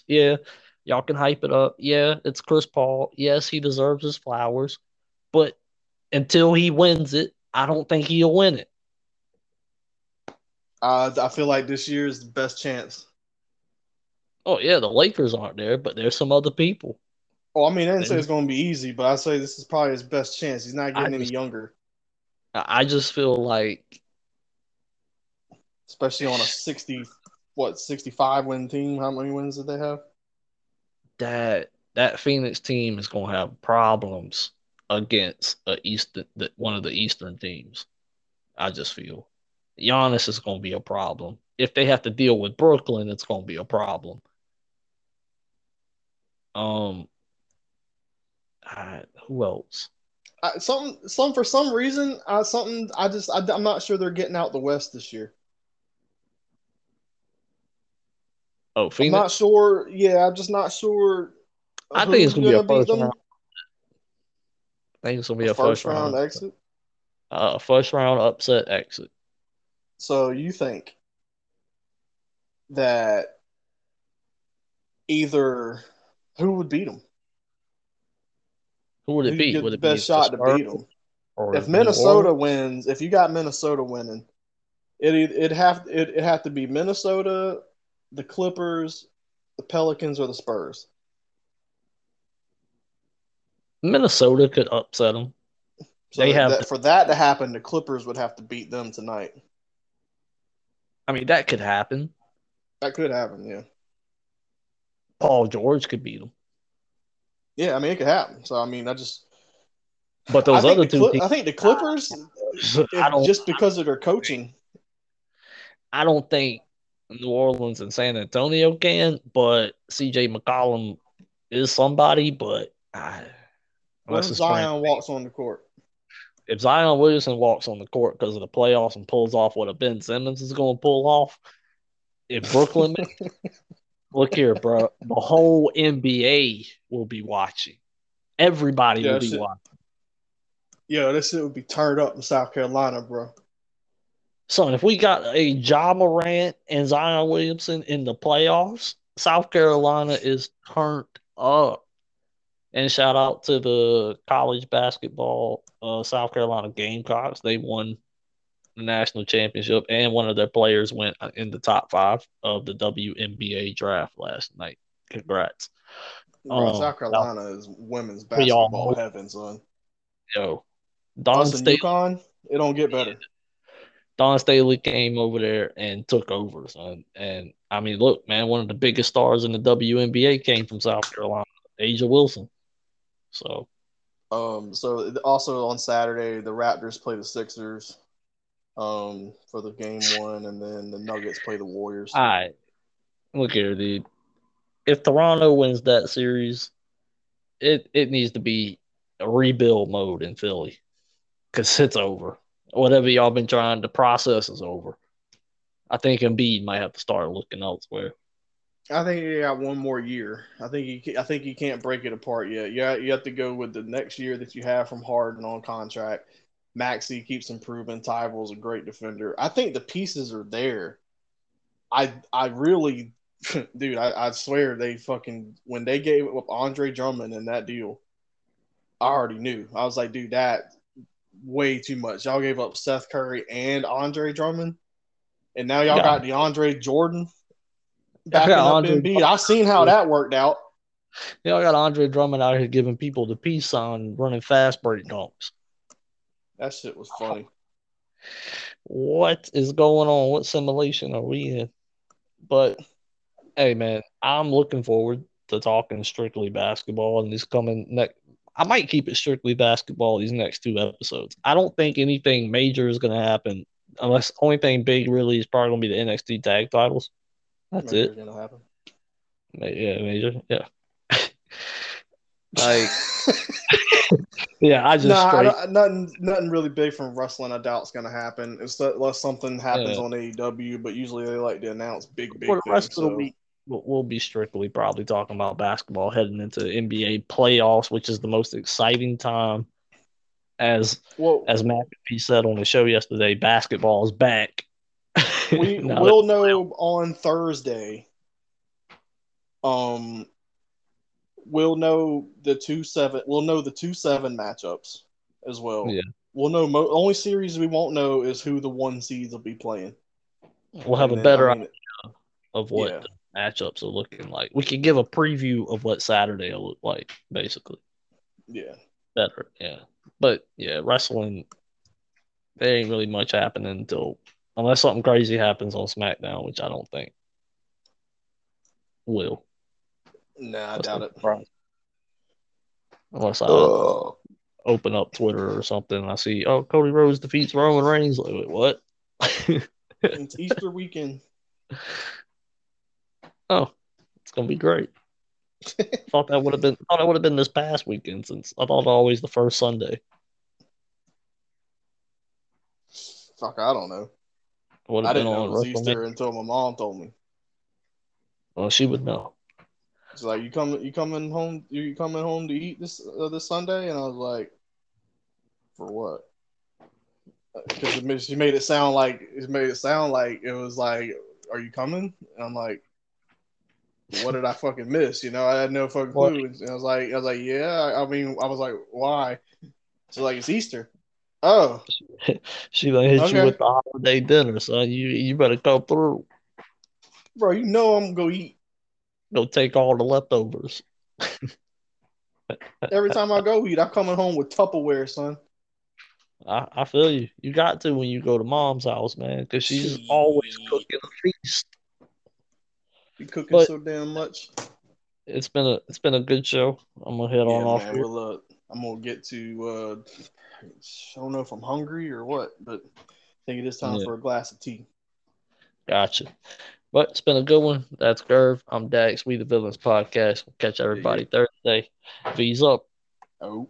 Yeah, y'all can hype it up. Yeah, it's Chris Paul. Yes, he deserves his flowers, but until he wins it, I don't think he'll win it. Uh, I feel like this year is the best chance. Oh yeah, the Lakers aren't there, but there's some other people. Oh, I mean, I didn't say it's going to be easy, but I say this is probably his best chance. He's not getting any younger, I just feel like especially on a sixty, what sixty-five win team. How many wins did they have? that that Phoenix team is going to have problems against a Eastern one of the Eastern teams. I just feel Giannis is going to be a problem. If they have to deal with Brooklyn, it's going to be a problem. Um, I, who else? Uh, some, some for some reason, uh, something I just I, I'm not sure they're getting out the West this year. Oh, I'm not sure. Yeah, I'm just not sure. I think it's who's gonna be a first round. I think it's going to be A a first first round round, exit. uh, first round upset exit. So you think that either who would beat them? Who would it be? Would the it be best shot to beat them? If Minnesota wins, if you got Minnesota winning, it it have it it have to be Minnesota, the Clippers, the Pelicans, or the Spurs. Minnesota could upset them. So They have- that, for that to happen, the Clippers would have to beat them tonight. I mean, that could happen. That could happen, yeah. Paul George could beat them. Yeah, I mean it could happen. So I mean, I just But those I other two Cli- teams, I think the Clippers, I don't, just because of their coaching, I don't think New Orleans and San Antonio can. But CJ McCollum is somebody. But I, what unless if Zion Frank- walks on the court? if Zion Williamson walks on the court because of the playoffs and pulls off what a Ben Simmons is going to pull off, if Brooklyn, look here, bro, the whole NBA will be watching. Everybody Yeah, will be shit. watching. Yeah, this shit would be turned up in South Carolina, bro. Son, if we got a Ja Morant and Zion Williamson in the playoffs, South Carolina is turned up. And shout out to the college basketball uh, South Carolina Gamecocks. They won the national championship, and one of their players went in the top five of the WNBA draft last night. Congrats. Bro, Oh, South Carolina is women's basketball heaven, son. Yo, Dawn Staley, UConn, it don't get better. Dawn Staley came over there and took over, son. And I mean, look, man, one of the biggest stars in the WNBA came from South Carolina, A'ja Wilson. So Um, so also on Saturday, the Raptors play the Sixers, um, for the game one, and then the Nuggets play the Warriors. All right. Look here, dude. If Toronto wins that series, it it needs to be a rebuild mode in Philly because it's over. Whatever y'all been trying to process is over. I think Embiid might have to start looking elsewhere. I think you got one more year. I think you I think you can't break it apart yet. Yeah, you have to go with the next year that you have from Harden on contract. Maxey keeps improving. Thybulle's a great defender. I think the pieces are there. I I really, dude, I, I swear they fucking when they gave up Andre Drummond in that deal, I already knew. I was like, dude, that way too much. Y'all gave up Seth Curry and Andre Drummond, and now y'all Yeah. got DeAndre Jordan backing up Andre Embiid. I seen how that worked out. Y'all got Andre Drummond out here giving people the peace on running fast break dunks. That shit was funny. What is going on? What simulation are we in? But hey, man, I'm looking forward to talking strictly basketball in this coming next. I might keep it strictly basketball these next two episodes. I don't think anything major is going to happen unless only thing big really is probably going to be the NXT tag titles. That's Maybe it. Yeah, major. Yeah. like, yeah, I just nah, straight. nothing, nothing really big from wrestling. I doubt it's gonna happen. It's that- unless something happens Yeah. on AEW, but usually they like to announce big, big for the things. rest of so- the week, we'll, we'll be strictly probably talking about basketball heading into NBA playoffs, which is the most exciting time. As well, as McAfee said on the show yesterday, basketball is back. we will know on Thursday. Um, we'll know the two seven. We'll know the two seven matchups as well. Yeah. We'll know. Mo- only series we won't know is who the one seeds will be playing. we'll have And a then, better I mean, idea of what yeah. the matchups are looking like. We can give a preview of what Saturday will look like, basically. yeah. Better, yeah. But yeah, wrestling, there ain't really much happening until unless something crazy happens on SmackDown, which I don't think will. Nah, I doubt it. surprise. Unless I Ugh. open up Twitter or something and I see, oh, Cody Rhodes defeats Roman Reigns. Like, wait, what? it's Easter weekend. oh, it's gonna be great. thought that would have been thought it would have been this past weekend since I thought always the first Sunday. Fuck, I don't know. I didn't know it was Easter until my mom told me. Well, she would know. She's like, "You coming? You coming home? You coming home to eat this uh, this Sunday?" And I was like, "For what?" Because she made it sound like it made it sound like it was like, "Are you coming?" And I'm like, what did I fucking miss? You know, I had no fucking clue. And I was like, I was like, yeah. I mean, I was like, why? So like, it's Easter. Oh, she gonna hit okay. you with the holiday dinner, son. You you better come through, bro. You know I'm gonna go eat. Go take all the leftovers. Every time I go eat, I'm coming home with Tupperware, son. I, I feel you. You got to when you go to mom's house, man, because she's Jeez. always cooking a feast. Be cooking but so damn much. It's been a it's been a good show. I'm gonna head yeah, on off. Man, we'll, uh, I'm gonna get to. Uh, I don't know if I'm hungry or what, but I think it is time yeah. for a glass of tea. Gotcha. But it's been a good one. That's Gerv. I'm Dax. We the Villains Podcast. We'll catch everybody yeah, Thursday. V's up. Oh.